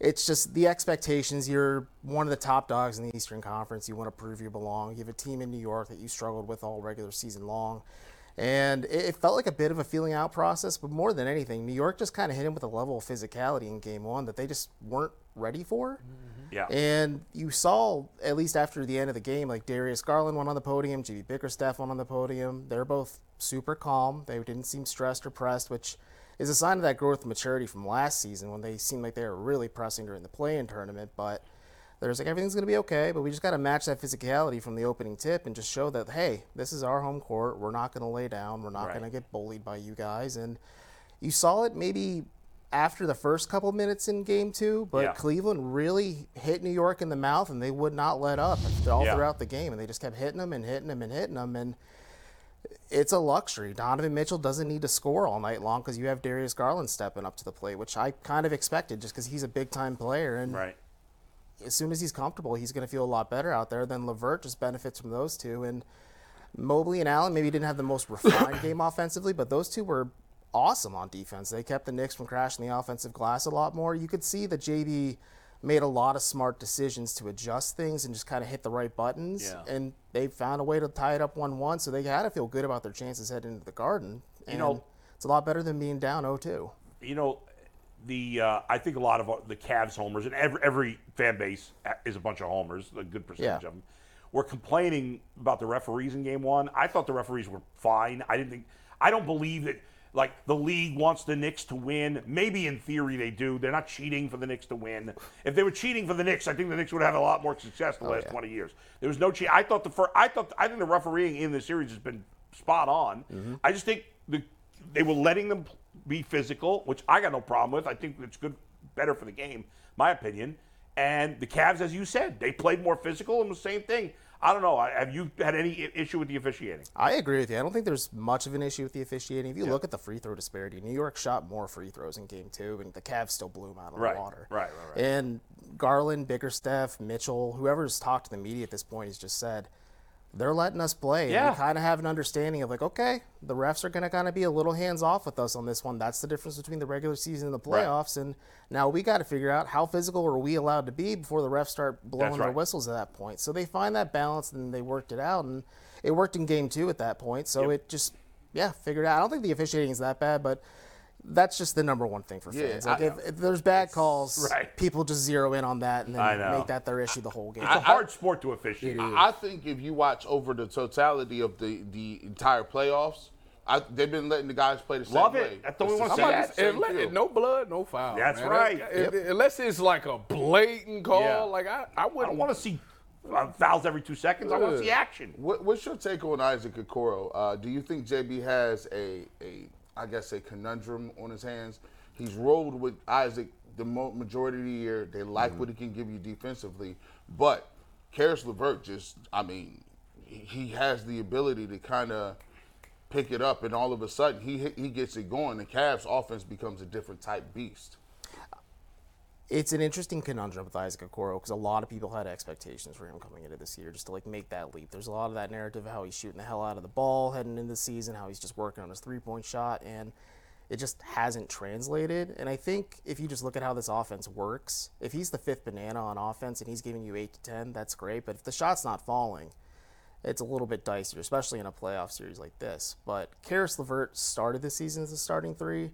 it's just the expectations. You're one of the top dogs in the Eastern Conference. You want to prove you belong. You have a team in New York that you struggled with all regular season long. And it felt like a bit of a feeling out process, but more than anything, New York just kind of hit him with a level of physicality in game one that they just weren't ready for. Yeah. And you saw, at least after the end of the game, like Darius Garland went on the podium, JB Bickerstaff went on the podium. They're both super calm. They didn't seem stressed or pressed, which is a sign of that growth and maturity from last season when they seemed like they were really pressing during the play-in tournament. But there's like everything's going to be okay, but we just got to match that physicality from the opening tip and just show that hey, this is our home court. We're not going to lay down. We're not Right. going to get bullied by you guys. And you saw it maybe after the first couple minutes in game two, but Yeah. Cleveland really hit New York in the mouth and they would not let up all Yeah. throughout the game. And they just kept hitting them and hitting them and hitting them. And it's a luxury. Donovan Mitchell doesn't need to score all night long because you have Darius Garland stepping up to the plate, which I kind of expected just because he's a big time player. And Right. as soon as he's comfortable, he's going to feel a lot better out there. Then LeVert just benefits from those two. And Mobley and Allen maybe didn't have the most refined game offensively, but those two were awesome on defense. They kept the Knicks from crashing the offensive glass a lot more. You could see that JB made a lot of smart decisions to adjust things and just kind of hit the right buttons. Yeah. And they found a way to tie it up 1 1, so they had to feel good about their chances heading into the garden. And know- it's a lot better than being down 0 2. you know, the uh, I think a lot of the Cavs homers and every every fan base is a bunch of homers, a good percentage Yeah. of them. Were complaining about the referees in Game One. I thought the referees were fine. I didn't think. I don't believe that. Like the league wants the Knicks to win. Maybe in theory they do. They're not cheating for the Knicks to win. If they were cheating for the Knicks, I think the Knicks would have a lot more success the oh, last yeah. 20 years. There was no cheat. I thought the first, I thought I think the refereeing in the series has been spot on. Mm-hmm. I just think the they were letting them be physical, which I got no problem with. I think it's good, better for the game, my opinion. And the Cavs, as you said, they played more physical and the same thing. I don't know. Have you had any issue with the officiating? I agree with you. I don't think there's much of an issue with the officiating. If you look at the free throw disparity, New York shot more free throws in game two, and the Cavs still blew them out of Right, the water. right, right, right. And Garland, Bickerstaff, Mitchell, whoever's talked to the media at this point has just said they're letting us play. Yeah. And we kind of have an understanding of like, okay, the refs are going to kind of be a little hands off with us on this one. That's the difference between the regular season and the Right. playoffs. And now we got to figure out how physical are we allowed to be before the refs start blowing That's their whistles at that point. So they find that balance and they worked it out. And it worked in game two at that point. So it just, yeah, figured out. I don't think the officiating is that bad, but that's just the number one thing for Yeah, fans. Like if, if there's bad calls, Right. people just zero in on that and then make that their issue the whole game. It's a hard sport to officiate. I think if you watch over the totality of the, the entire playoffs, I, they've been letting the guys play the same Love way. it. That's what we the wanna see. I'm about to say, same unless- no blood, no foul. That's man. right. That- if- Unless it's like a blatant call, Yeah. like I, I I wouldn't don't want to see uh, fouls every two seconds. I want to see action. What, what's your take on Isaac Okoro? Uh, do you think JB has a, a, I guess, a conundrum on his hands? He's rolled with Isaac the majority of the year. They like Mm-hmm. what he can give you defensively, but Caris Levert just, I mean, he has the ability to kind of pick it up, and all of a sudden he he gets it going. The Cavs' offense becomes a different type beast. It's an interesting conundrum with Isaac Okoro because a lot of people had expectations for him coming into this year just to like make that leap. There's a lot of that narrative of how he's shooting the hell out of the ball heading into the season, how he's just working on his three point shot, and it just hasn't translated. And I think if you just look at how this offense works, if he's the fifth banana on offense and he's giving you eight to ten, that's great. But if the shot's not falling, it's a little bit dicier, especially in a playoff series like this. But Caris Levert started the season as a starting three,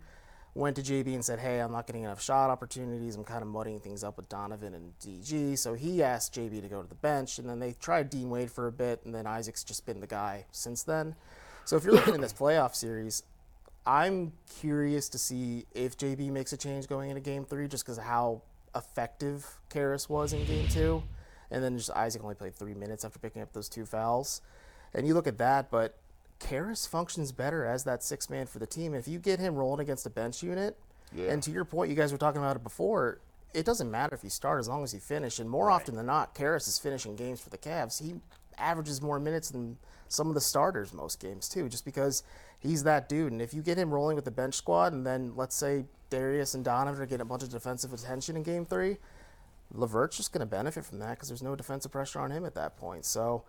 went to JB and said, Hey, I'm not getting enough shot opportunities. I'm kind of muddying things up with Donovan and DG. So he asked JB to go to the bench, and then they tried Dean Wade for a bit, and then Isaac's just been the guy since then. So if you're looking in this playoff series, I'm curious to see if JB makes a change going into game three just because of how effective Caris was in game two. And then just Isaac only played three minutes after picking up those two fouls. And you look at that, but Caris functions better as that six man for the team. If you get him rolling against a bench unit, and to your point, you guys were talking about it before, it doesn't matter if you start as long as you finish. And more often than not, Caris is finishing games for the Cavs. He averages more minutes than some of the starters most games too, just because he's that dude. And if you get him rolling with the bench squad, and then let's say Darius and Donovan are getting a bunch of defensive attention in Game Three, LeVert's just going to benefit from that because there's no defensive pressure on him at that point. So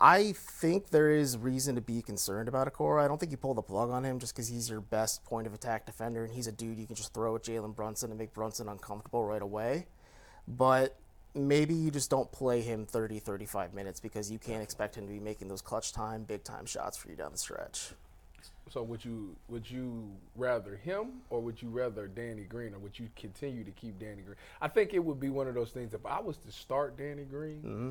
I think there is reason to be concerned about Okoro. I don't think you pull the plug on him just because he's your best point of attack defender and he's a dude you can just throw at Jalen Brunson and make Brunson uncomfortable right away. But maybe you just don't play him 30, 35 minutes because you can't expect him to be making those clutch time, big time shots for you down the stretch. So would you would you rather him or would you rather Danny Green or would you continue to keep Danny Green? I think it would be one of those things. If I was to start Danny Green, Mm-hmm.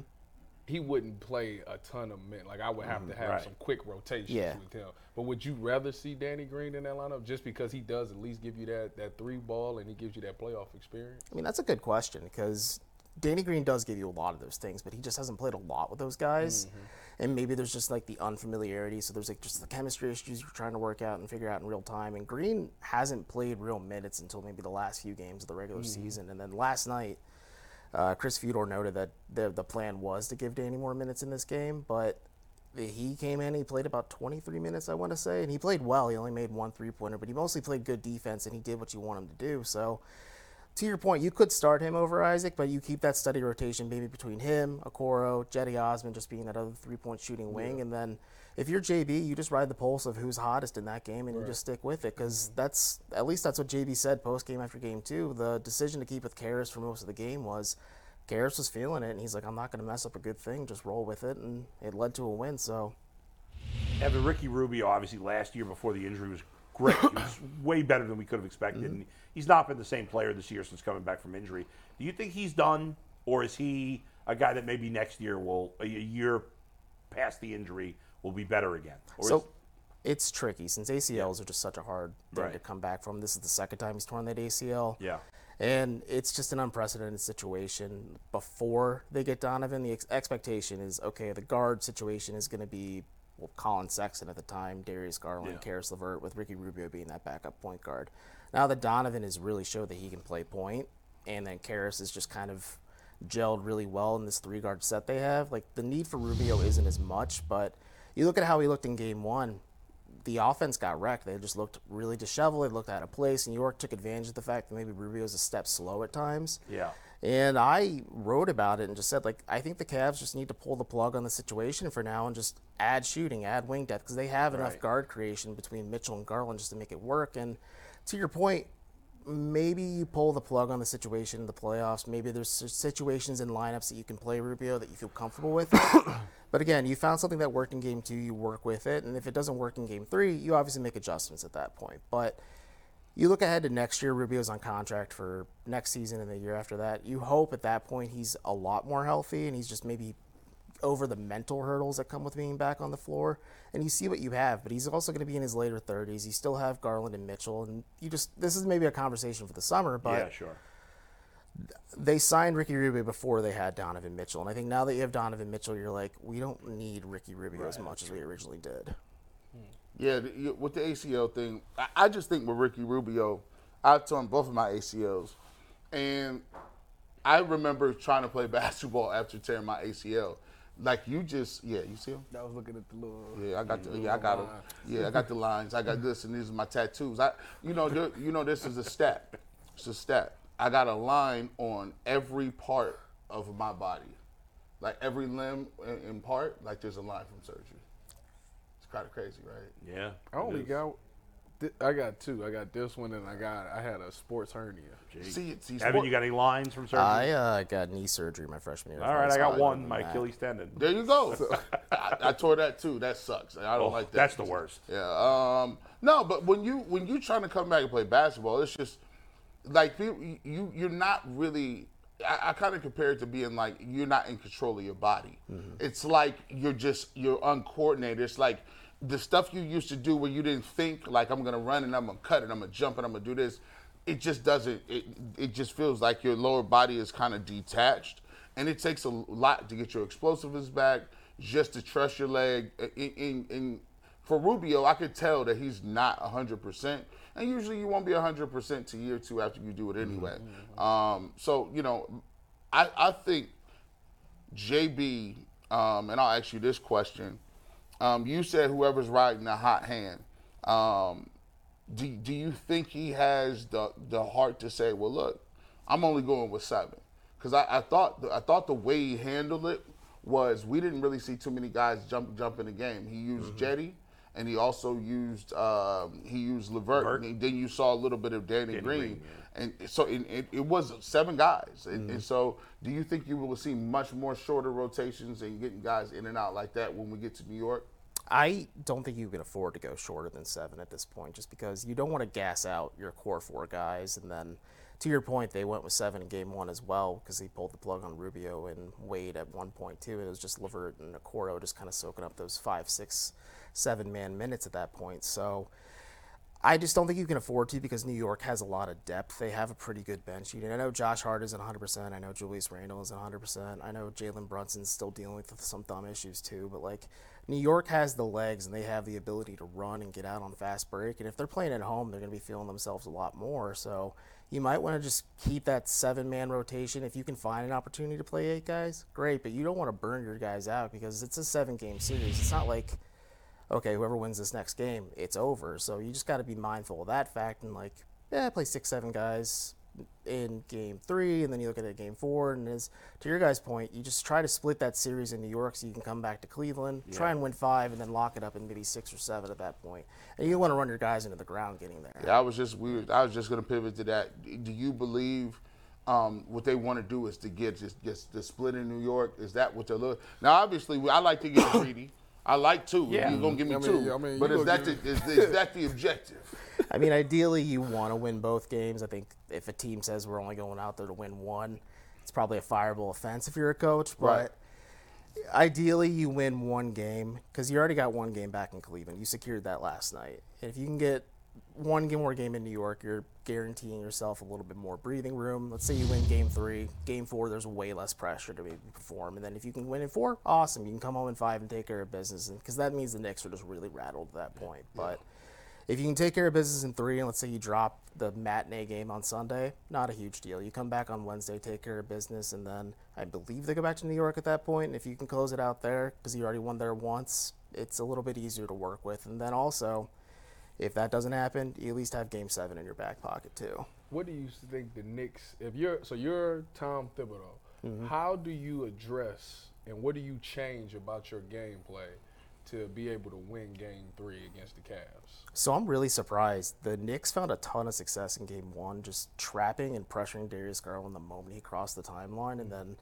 He wouldn't play a ton of minutes. Like I would have mm-hmm. to have Right. some quick rotations Yeah. with him. But would you rather see Danny Green in that lineup just because he does at least give you that that three ball and he gives you that playoff experience? I mean, that's a good question because Danny Green does give you a lot of those things, but he just hasn't played a lot with those guys. Mm-hmm. And maybe there's just like the unfamiliarity. So there's like just the chemistry issues you're trying to work out and figure out in real time. And Green hasn't played real minutes until maybe the last few games of the regular mm-hmm. season. And then last night, uh, Chris Fedor noted that the, the plan was to give Danny more minutes in this game, but he came in, he played about 23 minutes, I want to say, and he played well. He only made one three pointer, but he mostly played good defense and he did what you want him to do. So, to your point, you could start him over Isaac, but you keep that steady rotation maybe between him, Okoro, Cedi Osman just being that other three point shooting wing. And then if you're JB, you just ride the pulse of who's hottest in that game and you just stick with it because mm-hmm. that's at least that's what JB said post game after game two. The decision to keep with Caris for most of the game was Caris was feeling it and he's like, I'm not going to mess up a good thing, just roll with it. And it led to a win. So Evan Ricky Rubio, obviously, last year before the injury was great. He was way better than we could have expected. Mm-hmm. And he's not been the same player this year since coming back from injury. Do you think he's done, or is he a guy that maybe next year will, a year past the injury, will be better again? Or is- So it's tricky since ACLs are just such a hard thing to come back from. This is the second time he's torn that ACL. Yeah. And it's just an unprecedented situation. Before they get Donovan, the ex- expectation is okay, the guard situation is going to be well, Collin Sexton at the time, Darius Garland, Caris Levert, with Ricky Rubio being that backup point guard. Now that Donovan has really showed that he can play point, and then Caris is just kind of gelled really well in this three guard set they have. Like the need for Rubio isn't as much, but you look at how he looked in game one. The offense got wrecked. They just looked really disheveled. They looked out of place. New York took advantage of the fact that maybe Rubio Rubio's a step slow at times. Yeah. And I wrote about it and just said, like, I think the Cavs just need to pull the plug on the situation for now and just add shooting, add wing depth, because they have enough Right. guard creation between Mitchell and Garland just to make it work. And to your point, maybe you pull the plug on the situation in the playoffs. Maybe there's situations in lineups that you can play Rubio that you feel comfortable with. but again, you found something that worked in game two, you work with it. And if it doesn't work in game three, you obviously make adjustments at that point. But you look ahead to next year, Rubio's on contract for next season and the year after that. You hope at that point he's a lot more healthy and he's just maybe over the mental hurdles that come with being back on the floor. And you see what you have, but he's also going to be in his later 30s. You still have Garland and Mitchell. And you just, this is maybe a conversation for the summer, but yeah, sure. they signed Ricky Rubio before they had Donovan Mitchell. And I think now that you have Donovan Mitchell, you're like, we don't need Ricky Rubio as much as we originally did. Hmm. Yeah, with the ACL thing, I, I just think with Ricky Rubio, I've torn both of my ACLs, and I remember trying to play basketball after tearing my ACL. Like you just, yeah, you see him? I was looking at the little. Yeah, I got the, yeah, I got them. Yeah, I got the lines. I got this, and these are my tattoos. I, you know, there- you know, this is a stat. It's a stat. I got a line on every part of my body, like every limb in, and part. Like there's a line from surgery. It's kind of crazy, right? Yeah. I only got. Thi- I got two. I got this one, and I got. I had a sports hernia. See, see, Evan, sport- you got any lines from surgery? I uh, got knee surgery my freshman year. All right, I got one, my than that- Achilles tendon. There you go. I, I tore that too. That sucks. I don't Oh, like that. that's the worst. Yeah. Um. No, but when you when you trying to come back and play basketball, it's just like people, you you're not really. I, I kind of compare it to being like you're not in control of your body. It's like you're just you're uncoordinated. It's like the stuff you used to do where you didn't think like I'm gonna run and I'm gonna cut and I'm gonna jump and I'm gonna do this. It just doesn't. It it just feels like your lower body is kind of detached, and it takes a lot to get your explosiveness back, just to trust your leg. In, in, in for Rubio, I could tell that he's not 100%. And usually you won't be 100% to year two after you do it anyway. Um, so, you know, I, I think JB, um, and I'll ask you this question. Um, you said whoever's riding the hot hand. Um, do, do you think he has the, the heart to say, well, look, I'm only going with seven? Because I, I thought the, I thought the way he handled it was we didn't really see too many guys jump jump in the game. He used Cedi, and he also used um, he used Levert. Levert. And then you saw a little bit of Danny, Danny Green, Green, and so it, it, it was seven guys. And, and so, do you think you will see much more shorter rotations and getting guys in and out like that when we get to New York? I don't think you can afford to go shorter than seven at this point, just because you don't want to gas out your core four guys. And then, to your point, they went with seven in game one as well because he pulled the plug on Rubio and Wade at one point too. And it was just Levert and Okoro just kind of soaking up those five, six, seven man minutes at that point. So. I just don't think you can afford to because New York has a lot of depth. They have a pretty good bench unit. I know Josh Hart isn't 100%. I know Julius Randle isn't 100%. I know Jalen Brunson's still dealing with some thumb issues too. But like New York has the legs and they have the ability to run and get out on fast break. And if they're playing at home, they're going to be feeling themselves a lot more. So you might want to just keep that seven man rotation. If you can find an opportunity to play eight guys, great. But you don't want to burn your guys out because it's a seven game series. It's not like okay, whoever wins this next game, it's over. So you just got to be mindful of that fact and like, yeah, play six, seven guys in game three, and then you look at it game four, and as to your guys' point, you just try to split that series in New York so you can come back to Cleveland, try and win five, and then lock it up in maybe six or seven at that point. And you want to run your guys into the ground getting there. Yeah, I was just we were, I was just going to pivot to that. Do you believe um, what they want to do is to get just just the split in New York? Is that what they're looking? Now, obviously, I like to get greedy. I like two. Yeah. You're gonna give me I mean, two. I mean, but is that the, is, is that the objective? I mean, ideally, you want to win both games. I think if a team says we're only going out there to win one, it's probably a fireable offense if you're a coach. But Right. ideally, you win one game because you already got one game back in Cleveland. You secured that last night. And if you can get one game more game in New York, you're guaranteeing yourself a little bit more breathing room. Let's say you win game three, game four, there's way less pressure to maybe perform. And then if you can win in four, awesome. You can come home in five and take care of business. Because that means the Knicks are just really rattled at that point. But if you can take care of business in three, and let's say you drop the matinee game on Sunday, not a huge deal. You come back on Wednesday, take care of business, and then I believe they go back to New York at that point. And if you can close it out there, because you already won there once, it's a little bit easier to work with. And then also, if that doesn't happen, you at least have Game Seven in your back pocket too. What do you think the Knicks? If you're so you're Tom Thibodeau, Mm-hmm. how do you address and what do you change about your gameplay to be able to win Game Three against the Cavs? So I'm really surprised. The Knicks found a ton of success in game one, just trapping and pressuring Darius Garland the moment he crossed the timeline. And then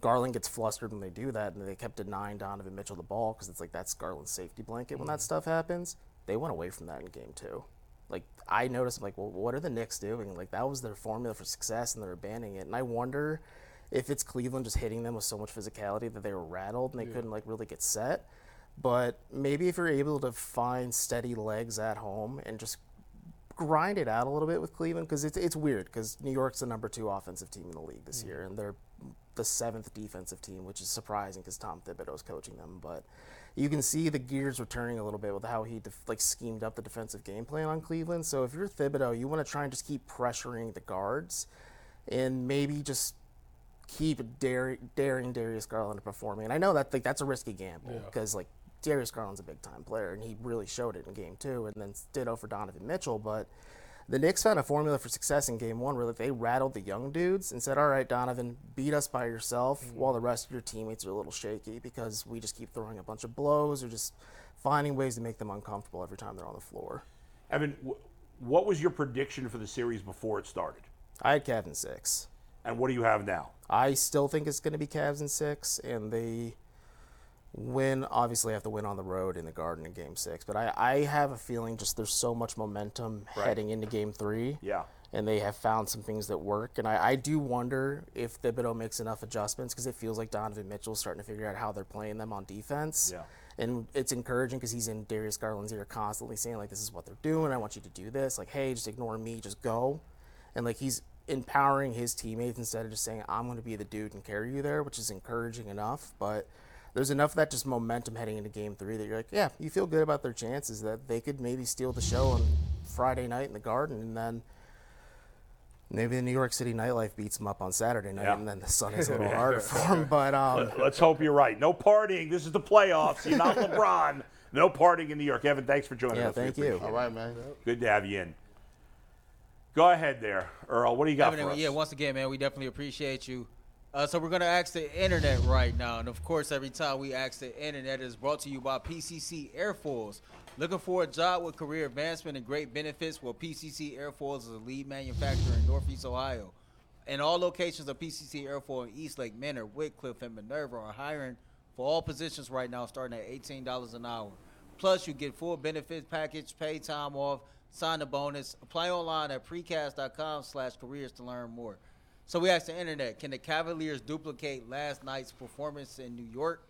Garland gets flustered when they do that, and they kept denying Donovan Mitchell the ball because it's like that's Garland's safety blanket when that stuff happens. They went away from that in game two. Like, I noticed, I'm like, well, what are the Knicks doing? Like, that was their formula for success, and they're abandoning it. And I wonder if it's Cleveland just hitting them with so much physicality that they were rattled and they couldn't, like, really get set. But maybe if you're able to find steady legs at home and just grind it out a little bit with Cleveland, because it's, it's weird, because New York's the number two offensive team in the league this mm. year, and they're the seventh defensive team, which is surprising because Tom Thibodeau's coaching them. But you can see the gears returning a little bit with how he def- like schemed up the defensive game plan on Cleveland. So if you're Thibodeau, you want to try and just keep pressuring the guards, and maybe just keep daring, daring Darius Garland to perform. And I know that like that's a risky gamble because like Darius Garland's a big time player, and he really showed it in game two, and then ditto for Donovan Mitchell. But the Knicks found a formula for success in game one where like, they rattled the young dudes and said, All right, Donovan, beat us by yourself mm-hmm. while the rest of your teammates are a little shaky because we just keep throwing a bunch of blows or just finding ways to make them uncomfortable every time they're on the floor. Evan, what was your prediction for the series before it started? I had Cavs in six. And what do you have now? I still think it's going to be Cavs in six, and they win. Obviously, I have to win on the road in the Garden in Game Six. But I, I have a feeling just there's so much momentum heading into Game Three. Yeah. And they have found some things that work, and I, I do wonder if Thibodeau makes enough adjustments because it feels like Donovan Mitchell's starting to figure out how they're playing them on defense. Yeah. And it's encouraging because he's in Darius Garland's ear constantly saying like, "This is what they're doing. I want you to do this. Like, hey, just ignore me. Just go." And like he's empowering his teammates instead of just saying, "I'm going to be the dude and carry you there," which is encouraging enough. But there's enough of that just momentum heading into Game Three that you're like, yeah, you feel good about their chances that they could maybe steal the show on Friday night in the Garden, and then maybe the New York City nightlife beats them up on Saturday night, Yeah. and then the sun is a little harder for them. But um, Let's hope you're right. No partying. This is the playoffs. You're not LeBron. No partying in New York. Evan, thanks for joining yeah, us. We thank you. All right, man. Good to have you in. Go ahead there, Earl. What do you got Evan, for us? yeah, once again, man, we definitely appreciate you. Uh, so we're gonna ask the internet right now, and of course, every time we ask the internet is brought to you by PCC Airfoils. Looking for a job with career advancement and great benefits? Well, PCC Airfoils is a lead manufacturer in Northeast Ohio. And all locations of PCC Airfoil in Eastlake, Mentor, Wickliffe, and Minerva are hiring for all positions right now, starting at $18 an hour. Plus, you get full benefits package, pay time off, sign a bonus. Apply online at precast.com slash careers to learn more. So we asked the internet, can the Cavaliers duplicate last night's performance in New York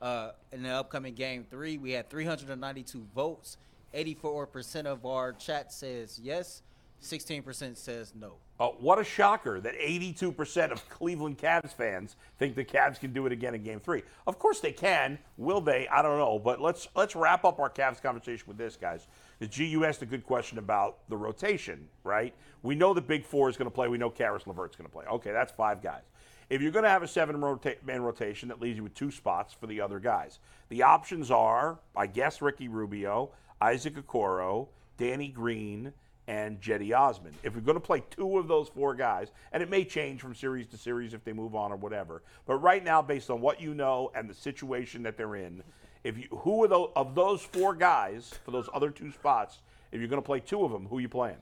uh, in the upcoming game three? We had 392 votes. 84% of our chat says yes. 16% says no. Uh, what a shocker that 82% of Cleveland Cavs fans think the Cavs can do it again in Game Three. Of course they can. Will they? I don't know. But let's let's wrap up our Cavs conversation with this, guys. Because G, you asked a good question about the rotation, right? We know the Big Four is going to play. We know Caris LeVert's going to play. Okay, that's five guys. If you're going to have a seven-man rotation, that leaves you with two spots for the other guys. The options are, I guess, Ricky Rubio, Isaac Okoro, Danny Green, and Cedi Osman. If we're going to play two of those four guys, and it may change from series to series if they move on or whatever, but right now, based on what you know and the situation that they're in, if you who are those, of those four guys for those other two spots, if you're going to play two of them, who are you playing?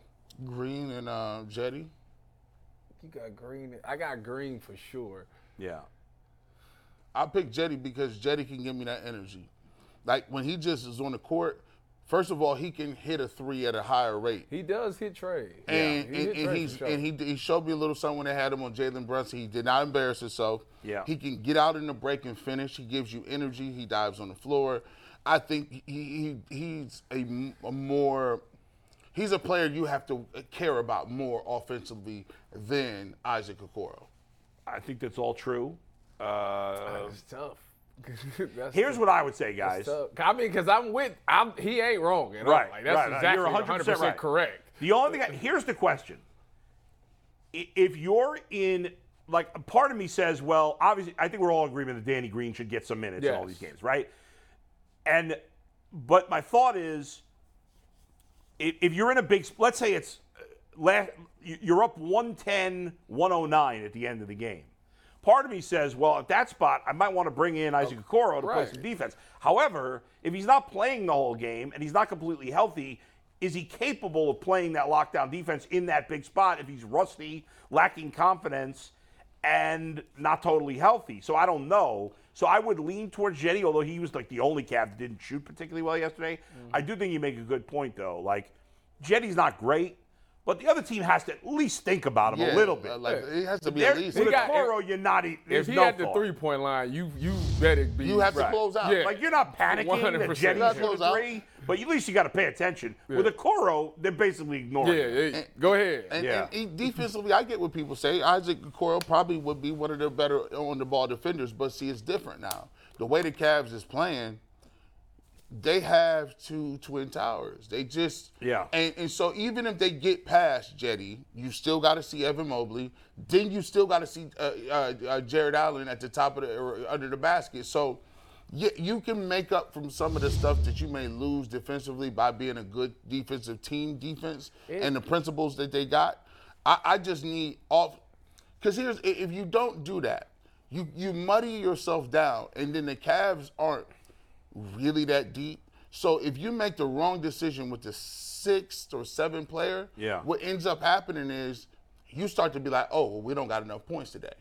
Green and uh, Cedi. You got Green. I got Green for sure. Yeah. I pick Cedi because Cedi can give me that energy. Like when he just is on the court, first of all, he can hit a three at a higher rate. He does hit trade. And, he hit and, and trade he's sure. and he he showed me a little something when they had him on Jalen Brunson. He did not embarrass himself. Yeah. He can get out in the break and finish. He gives you energy. He dives on the floor. I think he, he he's a more he's a player you have to care about more offensively than Isaac Okoro. I think that's all true. Uh, It's tough. Here's what I would say, guys. I mean, because I'm with. I'm. He ain't wrong at all. Right, Like that's right, right. exactly You're 100% right. correct. The only thing, I, here's the question. If you're in, like, part of me says, well, obviously, I think we're all in agreement that Danny Green should get some minutes in all these games, right? And, but my thought is, if you're in a big, let's say it's, uh, last, you're up 110, 109 at the end of the game. Part of me says, well, at that spot, I might want to bring in Isaac oh, Okoro to play some defense. However, if he's not playing the whole game and he's not completely healthy, is he capable of playing that lockdown defense in that big spot if he's rusty, lacking confidence, and not totally healthy? So I don't know. So I would lean towards Cedi, although he was like the only Cav that didn't shoot particularly well yesterday. Mm-hmm. I do think you make a good point though. Like Cedi's not great, but the other team has to at least think about him a little bit. uh, Like it has to be There, at least. with He got- Okoro, you're not. e- If he no had the three point line, you you better be. You have to close out. Yeah. Like you're not panicking 100%. Cedi's Not for close the out. three, but at least you got to pay attention. With Yeah. Okoro, they're basically ignoring. Yeah, him. yeah, go ahead. And, Yeah. and he, defensively, I get what people say. Isaac Okoro probably would be one of the better on the ball defenders, but see, it's different now. The way the Cavs is playing, they have two twin towers. They just Yeah. And, and so even if they get past Cedi, you still got to see Evan Mobley. Then you still got to see uh, uh, uh, Jarrett Allen at the top of the or under the basket. So. You, you can make up from some of the stuff that you may lose defensively by being a good defensive team defense and the principles that they got. I, I just need off because here's if you don't do that, you you muddy yourself down, and then the Cavs aren't really that deep. So if you make the wrong decision with the sixth or seventh player, Yeah. what ends up happening is you start to be like, oh, well, we don't got enough points today.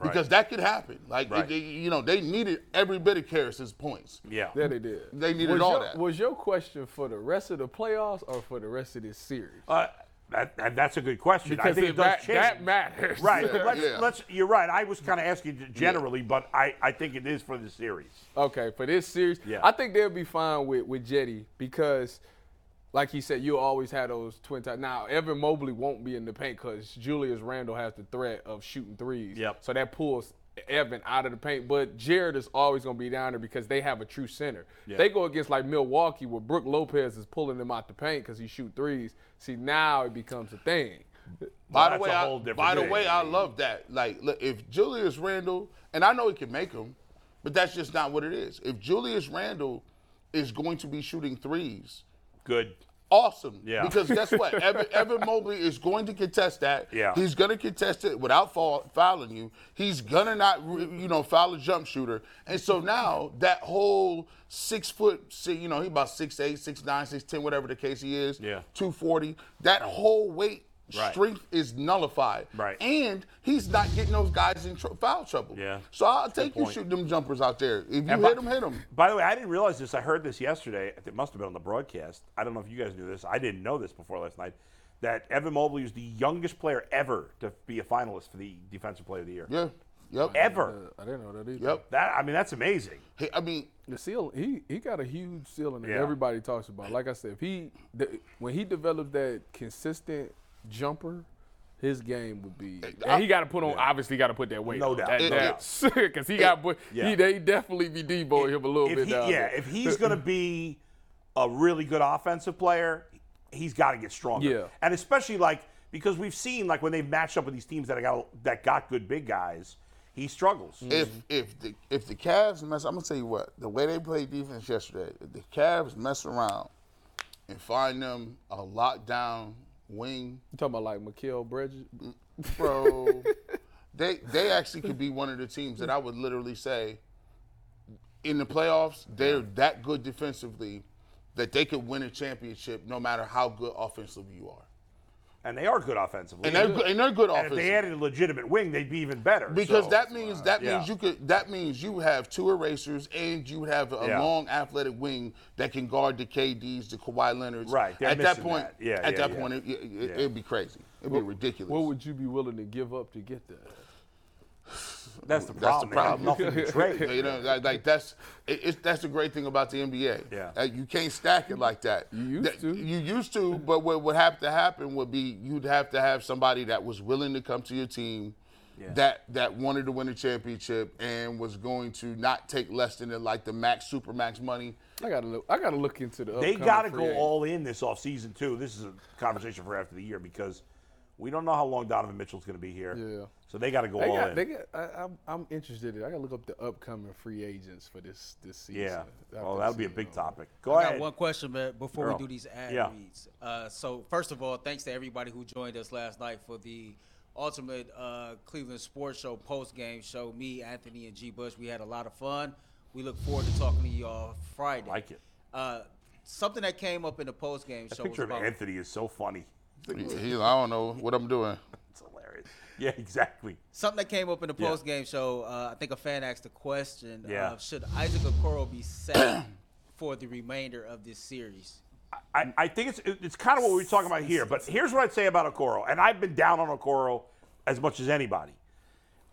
Because that could happen. Like, Right. they- you know, they needed every bit of Caris's points. Yeah. Yeah, they did. They needed was all your, that. Was your question for the rest of the playoffs or for the rest of this series? Uh, that, that- that's a good question. I think it it does ma- change. that matters. Right. but let's, Yeah. let's. You're right. I was kind of asking generally, but I, I think it is for the series. Okay, for this series, Yeah. I think they'll be fine with with Cedi because, like he said, you'll always have those twin towers. Now, Evan Mobley won't be in the paint because Julius Randle has the threat of shooting threes. Yep. So that pulls Evan out of the paint. But Jarrett is always going to be down there because they have a true center. They go against like Milwaukee where Brook Lopez is pulling them out the paint because he shoot threes. See, now it becomes a thing. By the way, a I, whole different by the way, I love that. Like, look, if Julius Randle, and I know he can make them, but that's just not what it is. If Julius Randle is going to be shooting threes, Good. Awesome. Yeah. Because guess what? Evan, Evan Mobley is going to contest that. Yeah. He's going to contest it without fall, fouling you. He's going to not, you know, foul a jump shooter. And so now that whole six foot, you know, he about six eight, six nine, six ten, whatever the case he is. Yeah. 240. That whole weight. Right. Strength is nullified, Right. And he's not getting those guys in tr- foul trouble. Yeah. So I'll Good take you point. shoot them jumpers out there. If you And by- hit them, hit them. By the way, I didn't realize this. I heard this yesterday. It must have been on the broadcast. I don't know if you guys knew this. I didn't know this before last night. That Evan Mobley is the youngest player ever to be a finalist for the Defensive Player of the Year. Yeah. Yep. Ever. I didn't know that either. Yep. That I mean, that's amazing. He- I mean, The seal, he he got a huge ceiling that Yeah. everybody talks about. Like I said, if he the, when he develops that consistent jumper, his game would be. And he got to put on. Obviously, got to put that weight. No on. doubt, That, no that's because he got. put Yeah. He they definitely be deboing him a little If bit he, down yeah, there. if he's going to be a really good offensive player, he's got to get stronger. Yeah. and especially like because we've seen like when they've matched up with these teams that got that got good big guys, he struggles. Mm-hmm. if if the if the Cavs mess, I'm gonna tell you what. The way they played defense yesterday, if the Cavs mess around and find them a lockdown wing, you talking about like Mikal Bridges? bro, they they actually could be one of the teams that I would literally say in the playoffs they're that good defensively that they could win a championship no matter how good offensively you are. And they are good offensively. And they're good, and they're good And if they added a legitimate wing, they'd be even better. Because so- that means that yeah. means you could that means you have two erasers and you have a Yeah. long athletic wing that can guard the KDs, the Kawhi Leonards. Right, they're At that point, that. Yeah, at yeah, that yeah. point, it, it, Yeah. it'd be crazy. It'd be ridiculous. What would you be willing to give up to get that? That's the problem. That's the problem. They have. Nothing to trade. you know, like, like that's it, it's, that's the great thing about the NBA. Yeah. Uh, you can't stack it like that. You used That- to. You used to, but what would have to happen would be you'd have to have somebody that was willing to come to your team. That that wanted to win a championship and was going to not take less than the, like the max super max money. I gotta look. I gotta look into the. They got to go all in this offseason, too. This is a conversation for after the year because we don't know how long Donovan Mitchell's going to be here. Yeah. So they got to go They all got, in. they got, I, I'm, I'm interested. In, I gotta look up the upcoming free agents for this this season. yeah. after Well, that'll be a big topic. Go ahead. I ahead. got one question, man, before Earl. we do these ad Yeah. reads. Uh, so, first of all, thanks to everybody who joined us last night for the Ultimate uh, Cleveland Sports Show post game show. Me, Anthony, and G. Bush, we had a lot of fun. We look forward to talking to y'all Friday. Like it. Uh, something that came up in the post game That show was picture of Anthony is so funny. He, I don't know what I'm doing. It's hilarious. Yeah, exactly. something that came up in the post game show. Uh, I think a fan asked the question: Yeah. uh, Should Isaac Okoro be set for the remainder of this series? I, I think it's it's kind of what we were talking about here. But here's what I'd say about Okoro, and I've been down on Okoro as much as anybody.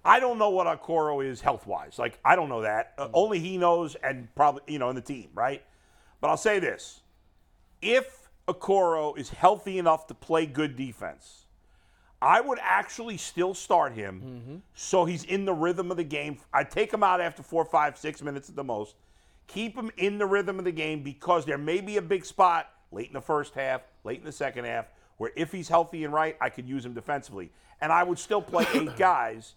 I don't know what Okoro is health wise. Like I don't know that. Uh, only he knows, and probably you know in the team, right? But I'll say this: if Okoro is healthy enough to play good defense, I would actually still start him so he's in the rhythm of the game. I'd take him out after four, five, six minutes at the most. Keep him in the rhythm of the game because there may be a big spot late in the first half, late in the second half, where if he's healthy and right, I could use him defensively. And I would still play eight guys.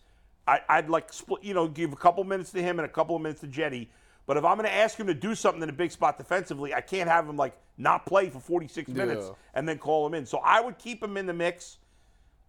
I, I'd like split, you know, give a couple minutes to him and a couple of minutes to Cedi. But if I'm going to ask him to do something in a big spot defensively, I can't have him like not play for 46 minutes Yeah. and then call him in. So I would keep him in the mix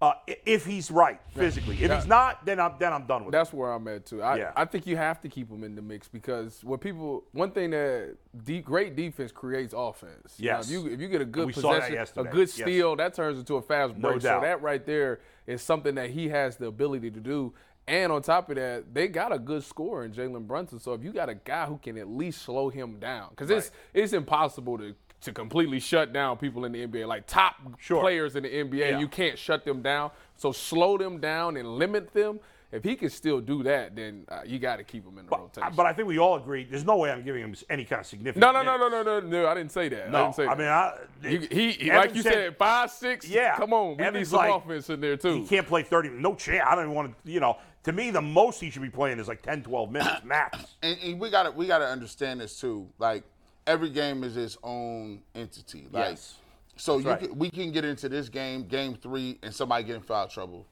uh, if he's right physically. If he's not, then I'm then I'm done with it. That's where I'm at too. I, Yeah. I think you have to keep him in the mix because what people one thing that great defense creates offense. You know, Yes. if you if you get a good possession, a good Yes. steal, that turns into a fast break. No doubt. So that right there is something that he has the ability to do. And on top of that, they got a good scorer in Jalen Brunson. So if you got a guy who can at least slow him down, because it's it's impossible to to completely shut down people in the NBA, like top Sure. players in the NBA, Yeah. you can't shut them down. So slow them down and limit them. If he can still do that, then uh, you got to keep him in the But, rotation. but I think we all agree. There's no way I'm giving him any kind of significant. no, no, no, no, no, no, no. I didn't say that. I No, didn't say I mean, I, You- he, like you said, five, six. Yeah, come on, we need some like- offense in there too. He can't play 30. No chance. I don't even want to. You know, to me, the most he should be playing is like 10, 12 minutes max. and, and we got to we got to understand this too. Like every game is its own entity. Like, Yes. So you right. can, we can get into this game, game three, and somebody get in foul trouble.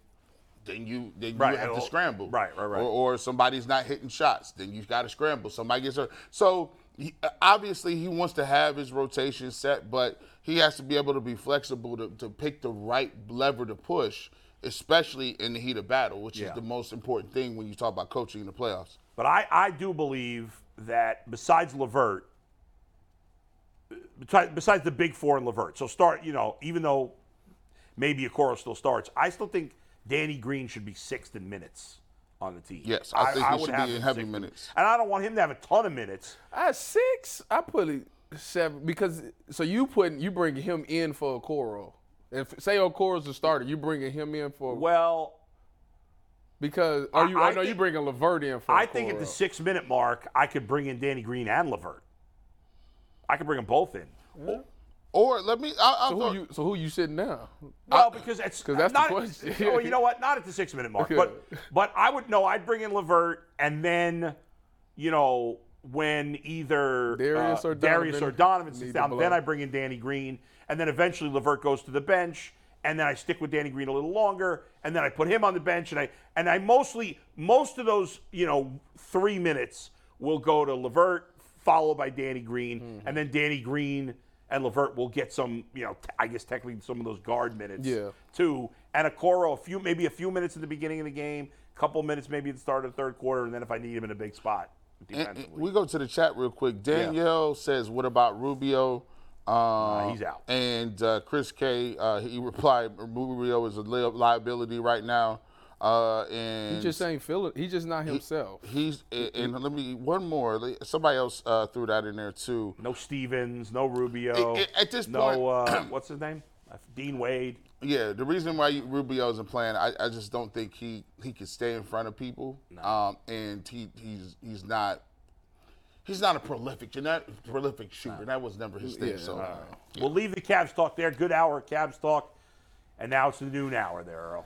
Then you then Right, you have well, to scramble. right, right, right. Or, or somebody's not hitting shots. Then you got to scramble. Somebody gets hurt. So he, uh, obviously he wants to have his rotation set, but he has to be able to be flexible to, to pick the right lever to push, especially in the heat of battle, which Yeah. is the most important thing when you talk about coaching in the playoffs. But I, I do believe that besides Levert, besides, besides the big four and Levert, so start, you know, even though maybe a Okoro still starts, I still think Danny Green should be sixth in minutes on the team. Yes, I think he would should have be in him heavy sixth. minutes. And I don't want him to have a ton of minutes. At six, I put it seven because so you putting you bringing him in for a Okoro. If say Okoro's the starter, you bringing him in for Well, because are you? I- I, I know you bringing LeVert in for. I think at the six minute mark, I could bring in Danny Green and LeVert. I could bring them both in. Or let me. I, I'll So throw, who you? So who you sitting down? Well, because it's 'Cause that's the not, question. oh, you know what? Not at the six minute mark, but but I would no. I'd bring in LeVert, and then, you know, when either Darius uh, or Darius or Donovan Donovan sits down, then I bring in Danny Green, and then eventually Levert goes to the bench, and then I stick with Danny Green a little longer, and then I put him on the bench, and I and I mostly most of those you know three minutes will go to Levert, followed by Danny Green, Mm-hmm. and then Danny Green and Levert will get some, you know, t- I guess technically some of those guard minutes Yeah. too. And Okoro, a few maybe a few minutes at the beginning of the game, a couple minutes maybe at the start of the third quarter, and then if I need him in a big spot and- and we go to the chat real quick. Danielle says, "What about Rubio?" Uh, he's out. And uh, Chris K, uh, he replied, "Rubio is a li- liability right now." Uh, and He just ain't feeling. He's just not himself. He's and and let me one more. Somebody else uh, threw that in there too. no Stevens, no Rubio. At- at this no, point- uh, what's his name? Dean Wade. Yeah, the reason why Rubio isn't playing, I, I just don't think he he can stay in front of people. Um, and he he's he's not he's not a prolific not a prolific shooter. That was never his thing. so We'll leave the Cavs talk there. Good hour Cavs talk. And now it's the noon hour there, Earl.